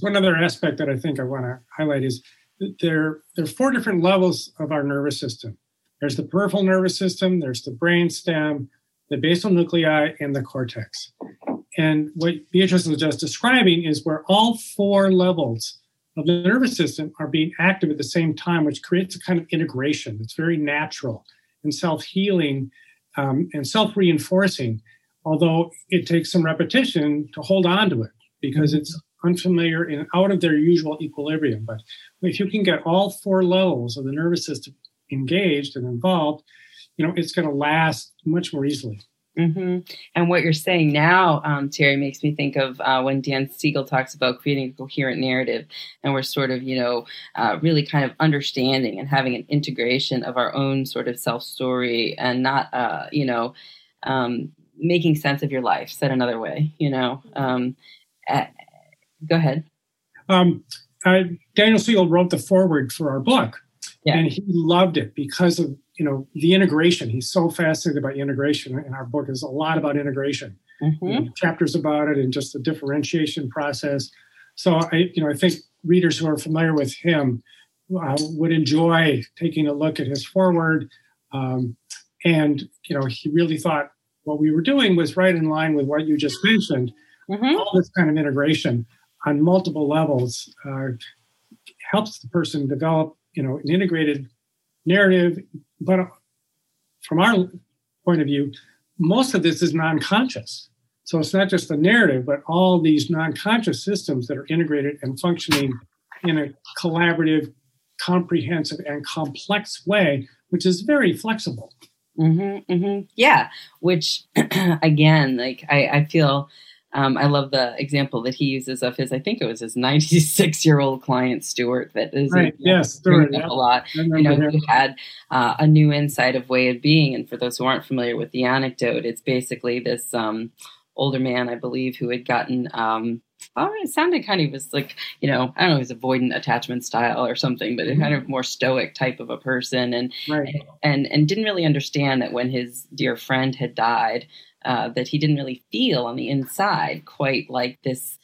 One other aspect that I think I want to highlight is there, there are four different levels of our nervous system. There's the peripheral nervous system, there's the brain stem, the basal nuclei, and the cortex. And what Beatriz was just describing is where all four levels of the nervous system are being active at the same time, which creates a kind of integration. It's very natural and self healing um, and self reinforcing, although it takes some repetition to hold on to it because it's unfamiliar and out of their usual equilibrium. But if you can get all four levels of the nervous system engaged and involved, you know, it's going to last much more easily. Mm-hmm. And what you're saying now, um, Terry, makes me think of uh, when Dan Siegel talks about creating a coherent narrative, and we're sort of, you know, uh, really kind of understanding and having an integration of our own sort of self story, and not, uh, you know, um, making sense of your life. Said another way, you know. Um, uh, go ahead. Uh, Daniel Siegel wrote the foreword for our book, yeah. and he loved it because of you know the integration he's so fascinated by integration and our book is a lot about integration mm-hmm. chapters about it and just the differentiation process so i you know i think readers who are familiar with him uh, would enjoy taking a look at his foreword um, and you know he really thought what we were doing was right in line with what you just mentioned mm-hmm. all this kind of integration on multiple levels uh, helps the person develop you know an integrated narrative but from our point of view, most of this is non-conscious. So it's not just the narrative, but all these non-conscious systems that are integrated and functioning in a collaborative, comprehensive, and complex way, which is very flexible. Mm-hmm, mm-hmm. Yeah, which again, like I, I feel um, I love the example that he uses of his, I think it was his 96 year old client, Stuart, that is right. yes, Stuart, yeah. a lot. You know, him. who had uh, a new insight of way of being. And for those who aren't familiar with the anecdote, it's basically this um, older man, I believe, who had gotten. Um, Oh, it sounded kind of was like, you know, I don't know, he was avoidant attachment style or something, but mm-hmm. kind of more stoic type of a person and, right. and and didn't really understand that when his dear friend had died, uh, that he didn't really feel on the inside quite like this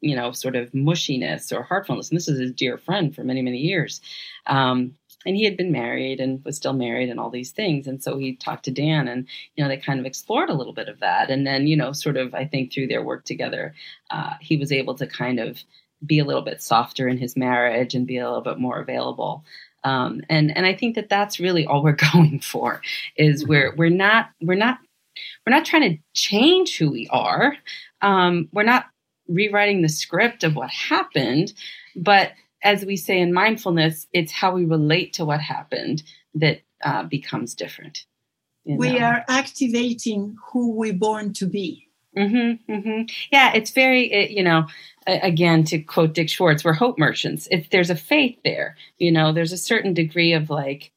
you know sort of mushiness or heartfulness. And this is his dear friend for many many years. Um, and he had been married and was still married and all these things. And so he talked to dan and you know they kind of explored a little bit of that. And then you know sort of i think through their work together uh, he was able to kind of be a little bit softer in his marriage and be a little bit more available. Um, and and I think that that's really all we're going for is mm-hmm. we're we're not we're not we're not trying to change who we are. Um, we're not rewriting the script of what happened, but as we say in mindfulness, it's how we relate to what happened that uh, becomes different. We know? are activating who we're born to be. Mm-hmm, mm-hmm. Yeah, it's very, it, you know, again, to quote Dick Schwartz, we're hope merchants. If there's a faith there, you know, there's a certain degree of like,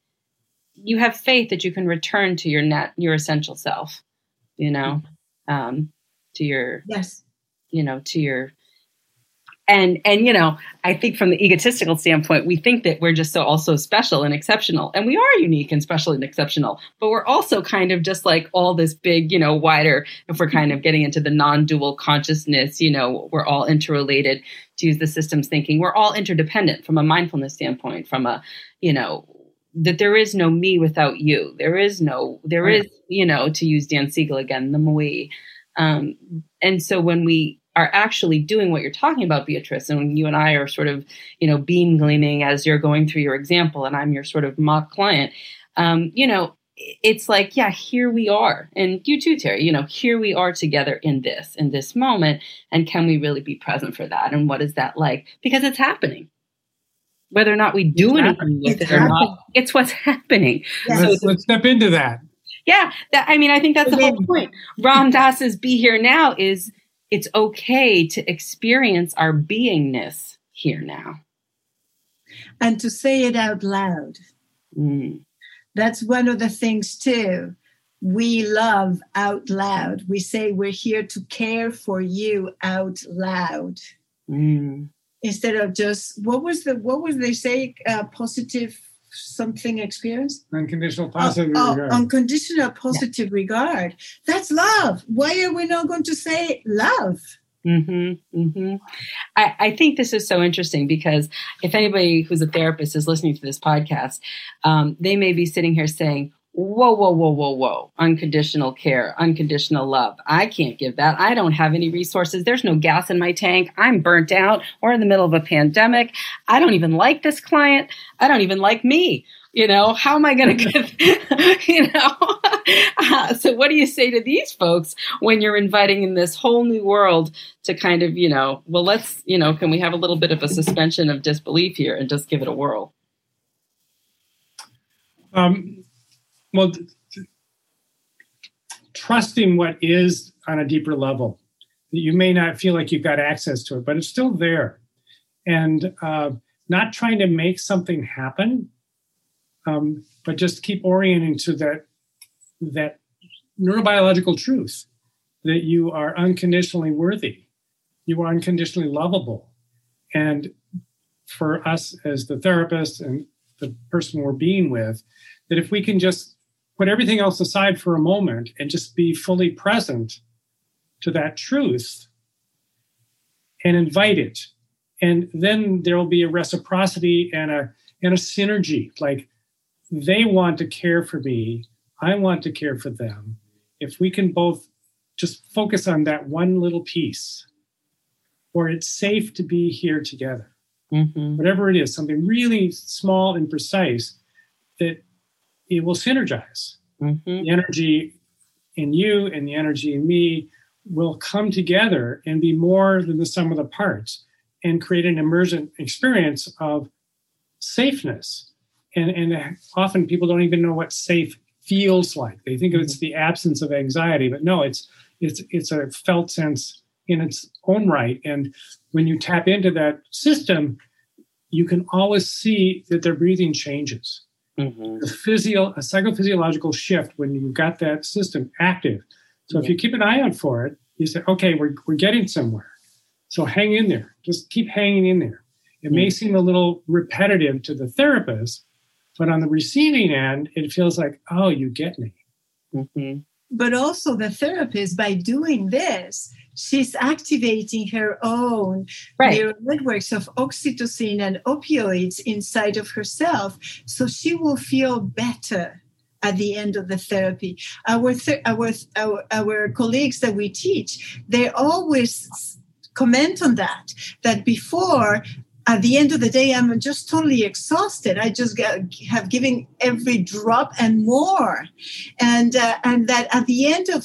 you have faith that you can return to your net, your essential self you know, um, to your yes, you know, to your and and you know, I think from the egotistical standpoint, we think that we're just so also special and exceptional, and we are unique and special and exceptional. But we're also kind of just like all this big, you know, wider. If we're kind of getting into the non-dual consciousness, you know, we're all interrelated. To use the systems thinking, we're all interdependent from a mindfulness standpoint, from a you know that there is no me without you. There is no, there right. is, you know, to use Dan Siegel again, the we. Um, and so when we are actually doing what you're talking about, Beatriz, and when you and I are sort of, you know, beam gleaming as you're going through your example, and I'm your sort of mock client, um, you know, it's like, yeah, here we are. And you too, Terry, you know, here we are together in this, in this moment. And can we really be present for that? And what is that like? Because it's happening whether or not we do it's anything with it or not. It's what's happening. Yes. So let's, let's step into that. Yeah, that, I mean, I think that's the whole point. Ram Dass's "Be Here Now" is it's okay to experience our beingness here now, and to say it out loud. Mm. That's one of the things too. We love out loud. We say we're here to care for you out loud. Mm instead of just what was the what was they say uh, positive something experience? Unconditional positive oh, regard. oh, unconditional positive yeah. regard. That's love. Why are we not going to say love? Mm-hmm, mm-hmm. I, I, think this is so interesting because if anybody who's a therapist is listening to this podcast, um, they may be sitting here saying, whoa, whoa, whoa, whoa, whoa. Unconditional care, unconditional love. I can't give that. I don't have any resources. There's no gas in my tank. I'm burnt out. We're in the middle of a pandemic. I don't even like this client. I don't even like me. You know, how am I going to get, you know? uh, so, what do you say to these folks when you're inviting in this whole new world to kind of, you know, well, let's, you know, can we have a little bit of a suspension of disbelief here and just give it a whirl? Um, well, trusting what is on a deeper level. That you may not feel like you've got access to it, but it's still there. And uh, not trying to make something happen, um, but just keep orienting to that that neurobiological truth that you are unconditionally worthy, you are unconditionally lovable, and for us as the therapist and the person we're being with, that if we can just put everything else aside for a moment and just be fully present to that truth and invite it. And then there will be a reciprocity and a and a synergy. Like they want to care for me. I want to care for them. If we can both just focus on that one little piece or it's safe to be here together. Mm-hmm. whatever it is something really small and precise that it will synergize. Mm-hmm. The energy in you and the energy in me will come together and be more than the sum of the parts and create an emergent experience of safeness. And, and often people don't even know what safe feels like. They think mm-hmm. it's the absence of anxiety, but no, it's it's it's a felt sense in its own right. And when you tap into that system, you can always see that their breathing changes. Mm-hmm. A, physio, a psychophysiological shift when you've got that system active. So if you keep an eye out for it, you say, okay, we're, we're getting somewhere. So hang in there. Just keep hanging in there. It mm-hmm. may seem a little repetitive to the therapist, but on the receiving end, it feels like, oh, you get me. Mm-hmm. But also the therapist, by doing this, she's activating her own right. neural networks of oxytocin and opioids inside of herself so she will feel better at the end of the therapy our th- our, our our colleagues that we teach they always comment on that that before at the end of the day, I'm just totally exhausted. I just get, have given every drop and more, and uh, and that at the end of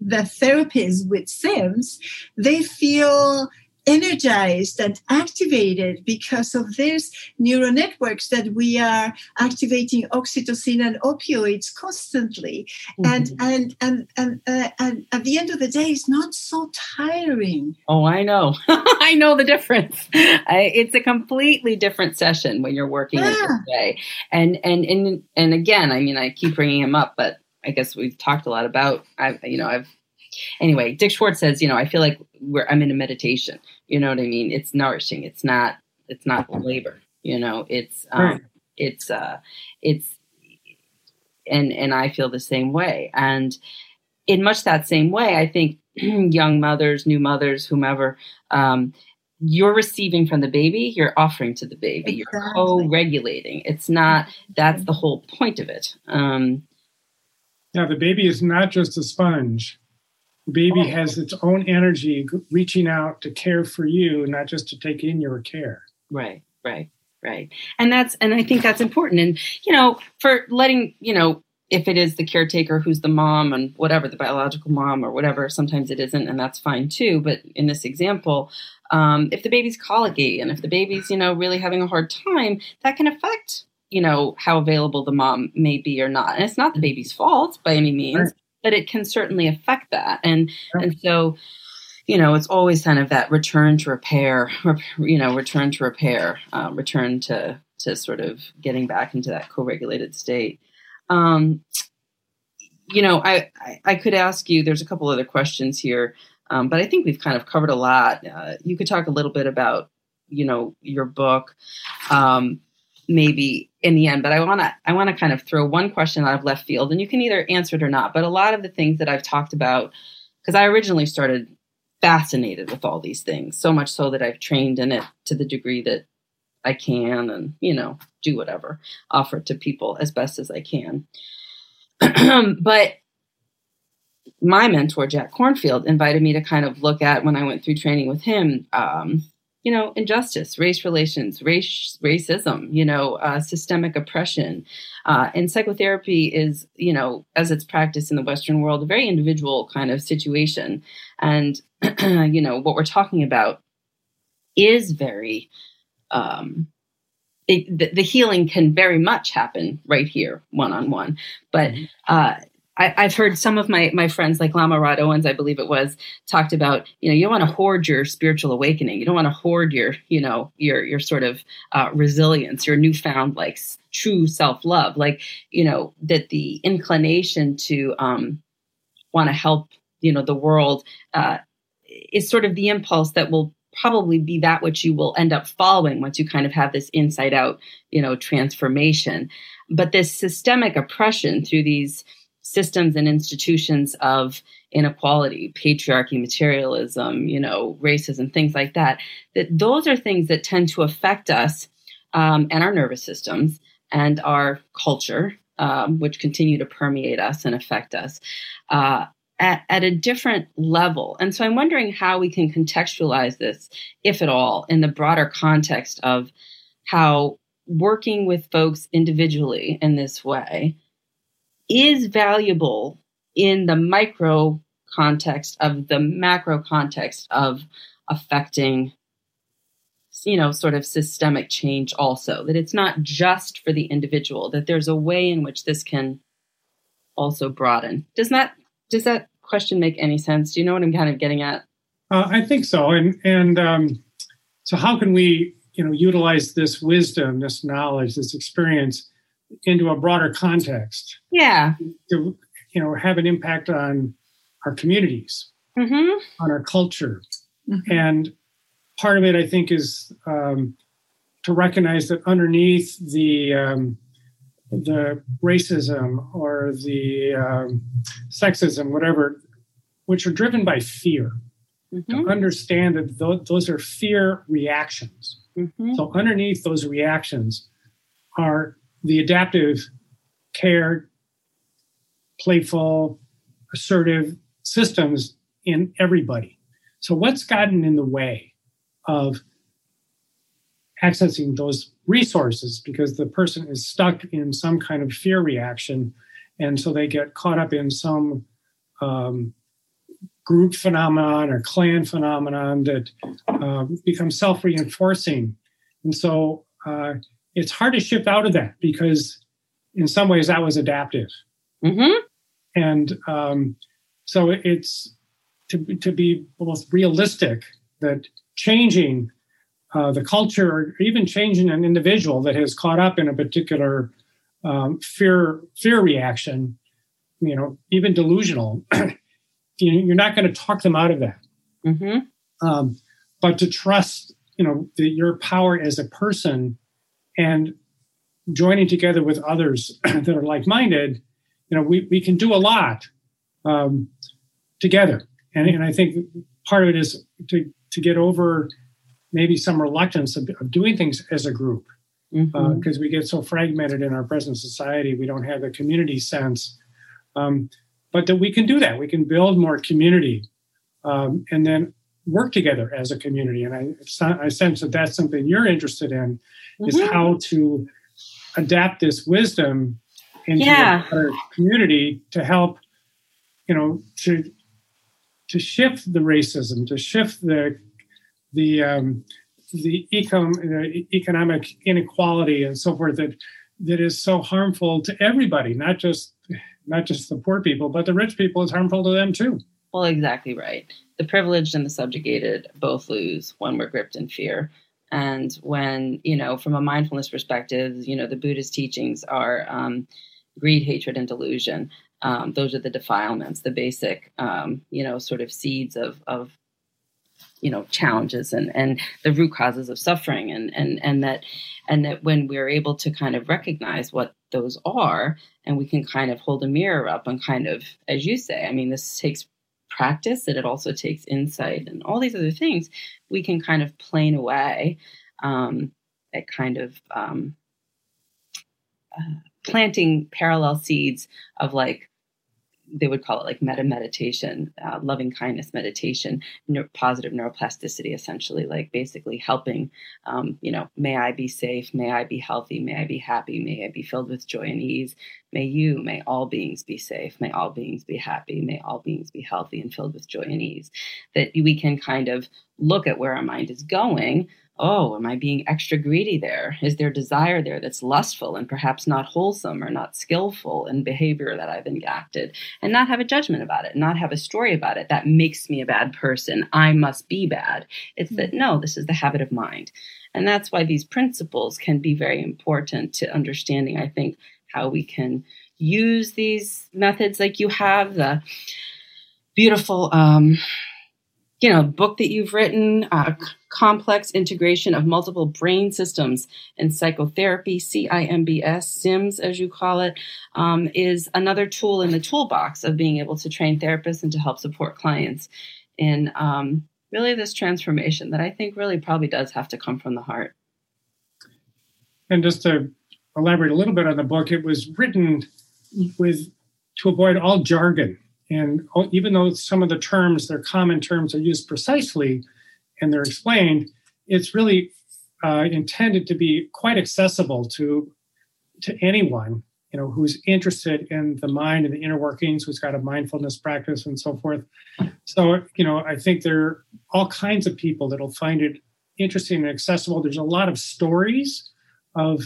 the therapies with CIMBS, they feel energized and activated because of these neural networks that we are activating oxytocin and opioids constantly mm-hmm. and, and and and uh, and at the end of the day it's not so tiring oh i know i know the difference I, it's a completely different session when you're working yeah. way and and and and again i mean i keep bringing him up but I guess we've talked a lot about. I, you know, I've anyway. Dick Schwartz says, you know, I feel like we're I'm in a meditation. You know what I mean? It's nourishing. It's not. It's not labor. You know, it's um, right. it's uh, it's and and I feel the same way. And in much that same way, I think young mothers, new mothers, whomever. Um, you're receiving from the baby, you're offering to the baby. Exactly. You're co-regulating. It's not. That's the whole point of it. Um, yeah, the baby is not just a sponge. Baby oh. has its own energy reaching out to care for you, not just to take in your care. Right, right, right. And that's and I think that's important. And you know, for letting you know if it is the caretaker who's the mom and whatever the biological mom or whatever sometimes it isn't and that's fine too but in this example um, if the baby's colicky and if the baby's you know really having a hard time that can affect you know how available the mom may be or not and it's not the baby's fault by any means. But it can certainly affect that. And right. and so you know it's always kind of that return to repair you know return to repair uh, return to to sort of getting back into that co-regulated state. Um, you know I, I, I could ask you there's a couple other questions here um, but i think we've kind of covered a lot. Uh, you could talk a little bit about you know your book. Um, maybe in the end but i want to i want to kind of throw one question out of left field and you can either answer it or not but a lot of the things that i've talked about because i originally started fascinated with all these things so much so that i've trained in it to the degree that i can and you know do whatever offer it to people as best as i can. But my mentor Jack Kornfield invited me to kind of look at when i went through training with him um, you know, injustice, race relations, race, racism, you know, uh, systemic oppression. Uh, and psychotherapy is, you know, as it's practiced in the Western world, a very individual kind of situation. And, you know, what we're talking about is very, um, it, the, the, healing can very much happen right here, one on one. But mm-hmm. uh, I, have heard some of my my friends, like Lama Rod Owens, I believe it was, talked about. You know, you don't want to hoard your spiritual awakening. You don't want to hoard your, you know, your your sort of uh, resilience, your newfound like true self love. Like, you know, that the inclination to um, want to help, you know, the world uh, is sort of the impulse that will probably be that which you will end up following once you kind of have this inside out, you know, transformation. But this systemic oppression through these systems and institutions of inequality, patriarchy, materialism, you know, racism, things like that, that those are things that tend to affect us um, and our nervous systems and our culture, um, which continue to permeate us and affect us. Uh, at, at a different level. And so I'm wondering how we can contextualize this, if at all, in the broader context of how working with folks individually in this way is valuable in the micro context of the macro context of affecting you know sort of systemic change also that it's not just for the individual that there's a way in which this can also broaden. Does that does that question make any sense? Do you know what i'm kind of getting at? Uh, i think so. And and um, so how can we you know utilize this wisdom this knowledge this experience into a broader context. Yeah. To, you know, have an impact on our communities, mm-hmm. on our culture. Mm-hmm. And part of it, I think, is um, to recognize that underneath the um, the racism or the um, sexism, whatever, which are driven by fear, mm-hmm. to understand that th- those are fear reactions. Mm-hmm. So underneath those reactions are the adaptive care, playful, assertive systems in everybody. So, what's gotten in the way of accessing those resources because the person is stuck in some kind of fear reaction and so they get caught up in some um, group phenomenon or clan phenomenon that uh, becomes self-reinforcing and so uh, it's hard to shift out of that because in some ways that was adaptive. Mm-hmm. And um, so it's to, to be both realistic that changing uh, the culture or even changing an individual that has caught up in a particular um, fear fear reaction, you know, even delusional, you're not going to talk them out of that. Mm-hmm. Um, but to trust, you know, the, your power as a person and joining together with others that are like-minded you know we, we can do a lot um, together and, and i think part of it is to, to get over maybe some reluctance of, of doing things as a group because mm-hmm. uh, we get so fragmented in our present society we don't have the community sense um, but that we can do that we can build more community um, and then work together as a community and I, I sense that that's something you're interested in mm-hmm. is how to adapt this wisdom into yeah. our community to help, you know, to to shift the racism, to shift the the um, the econ, economic inequality and so forth that that is so harmful to everybody, not just not just the poor people, but the rich people is harmful to them too. Well, exactly right. The privileged and the subjugated both lose when we're gripped in fear. And when, you know, from a mindfulness perspective, you know, the Buddhist teachings are um, greed, hatred, and delusion. Um, those are the defilements, the basic, um, you know, sort of seeds of, of you know challenges and and the root causes of suffering and and and that and that when we're able to kind of recognize what those are and we can kind of hold a mirror up and kind of as you say i mean this takes practice, that it also takes insight and all these other things, we can kind of plane away um, at kind of um, uh, planting parallel seeds of like they would call it like metta meditation, uh, loving kindness meditation, ne- positive neuroplasticity, essentially, like basically helping, um, you know, may I be safe, may I be healthy, may I be happy, may I be filled with joy and ease. May you, may all beings be safe, may all beings be happy, may all beings be healthy and filled with joy and ease. That we can kind of look at where our mind is going oh, am I being extra greedy there? Is there desire there that's lustful and perhaps not wholesome or not skillful in behavior that I've enacted? And not have a judgment about it, not have a story about it that makes me a bad person. I must be bad. It's that, no, this is the habit of mind. And that's why these principles can be very important to understanding, I think, how we can use these methods like you have, the beautiful um, you know book that you've written uh, complex integration of multiple brain systems and psychotherapy cimbs sims as you call it, um, is another tool in the toolbox of being able to train therapists and to help support clients in um, really this transformation that i think really probably does have to come from the heart. And just to elaborate a little bit on the book it was written with to avoid all jargon and even though some of the terms, their common terms, are used precisely and they're explained, it's really uh, intended to be quite accessible to to anyone you know who's interested in the mind and the inner workings who's got a mindfulness practice and so forth. So you know i think there are all kinds of people that'll find it interesting and accessible. There's a lot of stories of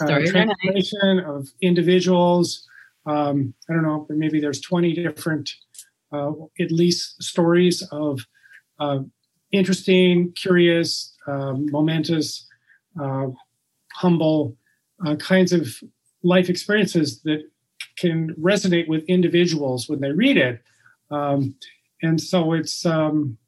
uh, transformation of individuals um, I don't know, maybe there's 20 different, uh, at least stories of uh, interesting, curious, um, momentous, uh, humble uh, kinds of life experiences that can resonate with individuals when they read it. Um, and so it's, um,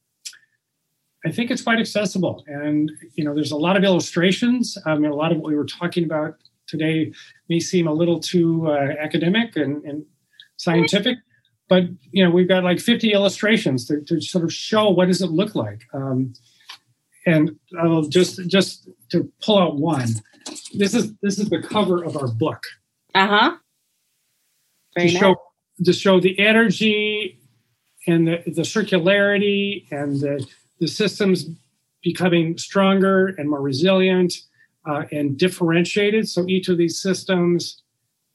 I think it's quite accessible. And, you know, there's a lot of illustrations. I mean, a lot of what we were talking about today may seem a little too uh, academic and, and, scientific but you know we've got like 50 illustrations to, to sort of show what does it look like. Um, and i'll just just to pull out one this is this is the cover of our book. Uh-huh. Very to nice. show to show the energy and the, the circularity and the, the systems becoming stronger and more resilient uh, and differentiated. So each of these systems,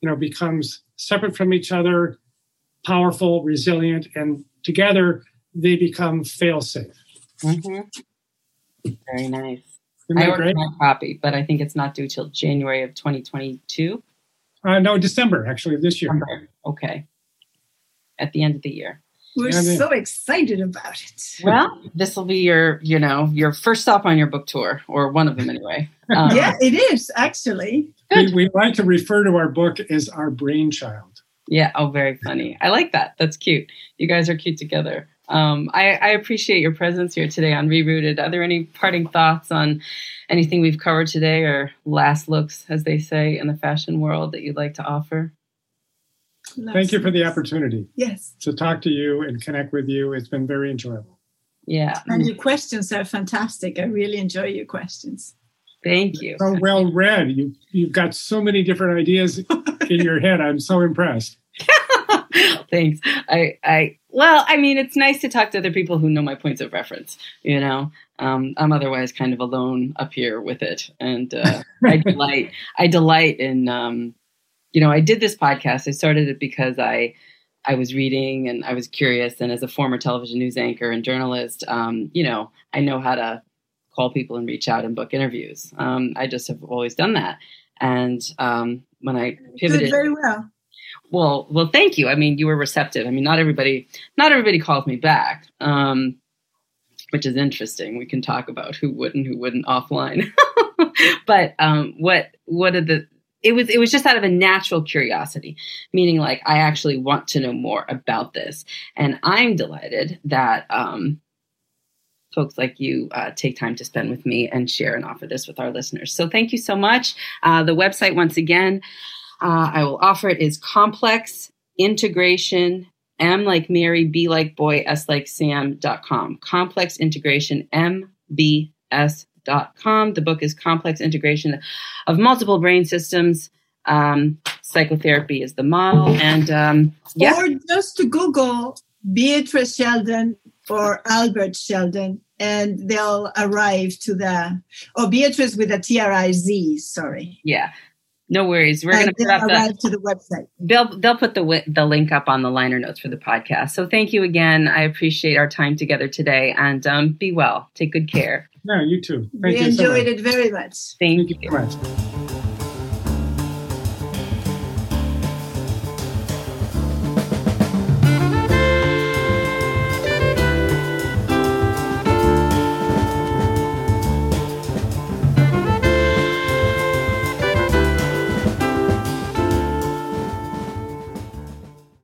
you know, becomes separate from each other, powerful, resilient, and together they become fail-safe. Mm-hmm. Very nice. I ordered my copy, but I think it's not due till January of 2022. Uh, no, December actually this year. December. Okay, at the end of the year. We're so excited about it. Well, this will be your, you know, your first stop on your book tour, or one of them anyway. Um, yeah, it is actually. We, we like to refer to our book as our brainchild. Yeah. Oh, very funny. I like that. That's cute. You guys are cute together. Um, I, I, appreciate your presence here today on Rerooted. Are there any parting thoughts on anything we've covered today, or last looks, as they say in the fashion world, that you'd like to offer? Thank you for the opportunity. Yes. To talk to you and connect with you. It's been very enjoyable. Yeah. And your questions are fantastic. I really enjoy your questions. Thank you. So well read. You you've got so many different ideas in your head. I'm so impressed. Thanks. I I well, I mean, it's nice to talk to other people who know my points of reference. You know, um, I'm otherwise kind of alone up here with it, and uh, I delight. I delight in um, you know, I did this podcast. I started it because I I was reading and I was curious. And as a former television news anchor and journalist, um, you know, I know how to call people and reach out and book interviews. Um, I just have always done that. And um, when I pivoted, very well. Well, well, thank you. I mean, you were receptive. I mean, not everybody, not everybody calls me back, um, which is interesting. We can talk about who would and who wouldn't offline. but um, what what are the it was it was just out of a natural curiosity meaning like i actually want to know more about this. And i'm delighted that um, folks like you uh, take time to spend with me and share and offer this with our listeners. So thank you so much. Uh, the website once again uh, i will offer it is complex integration m like mary b like boy s like sam.com complex integration mbs com. The book is Complex Integration of Multiple Brain Systems. Um, psychotherapy is the model. And um, yeah. Or just to Google Beatriz Sheldon or Albert Sheldon, and they'll arrive to the, or Beatriz with a T R I Z, sorry. Yeah. No worries. We're going to put up the, to the website. They'll they'll put the the link up on the liner notes for the podcast. So thank you again. I appreciate our time together today, and um, be well. Take good care. Yeah, you too. Thank we you enjoyed so it very much. Thank, Thank you very much.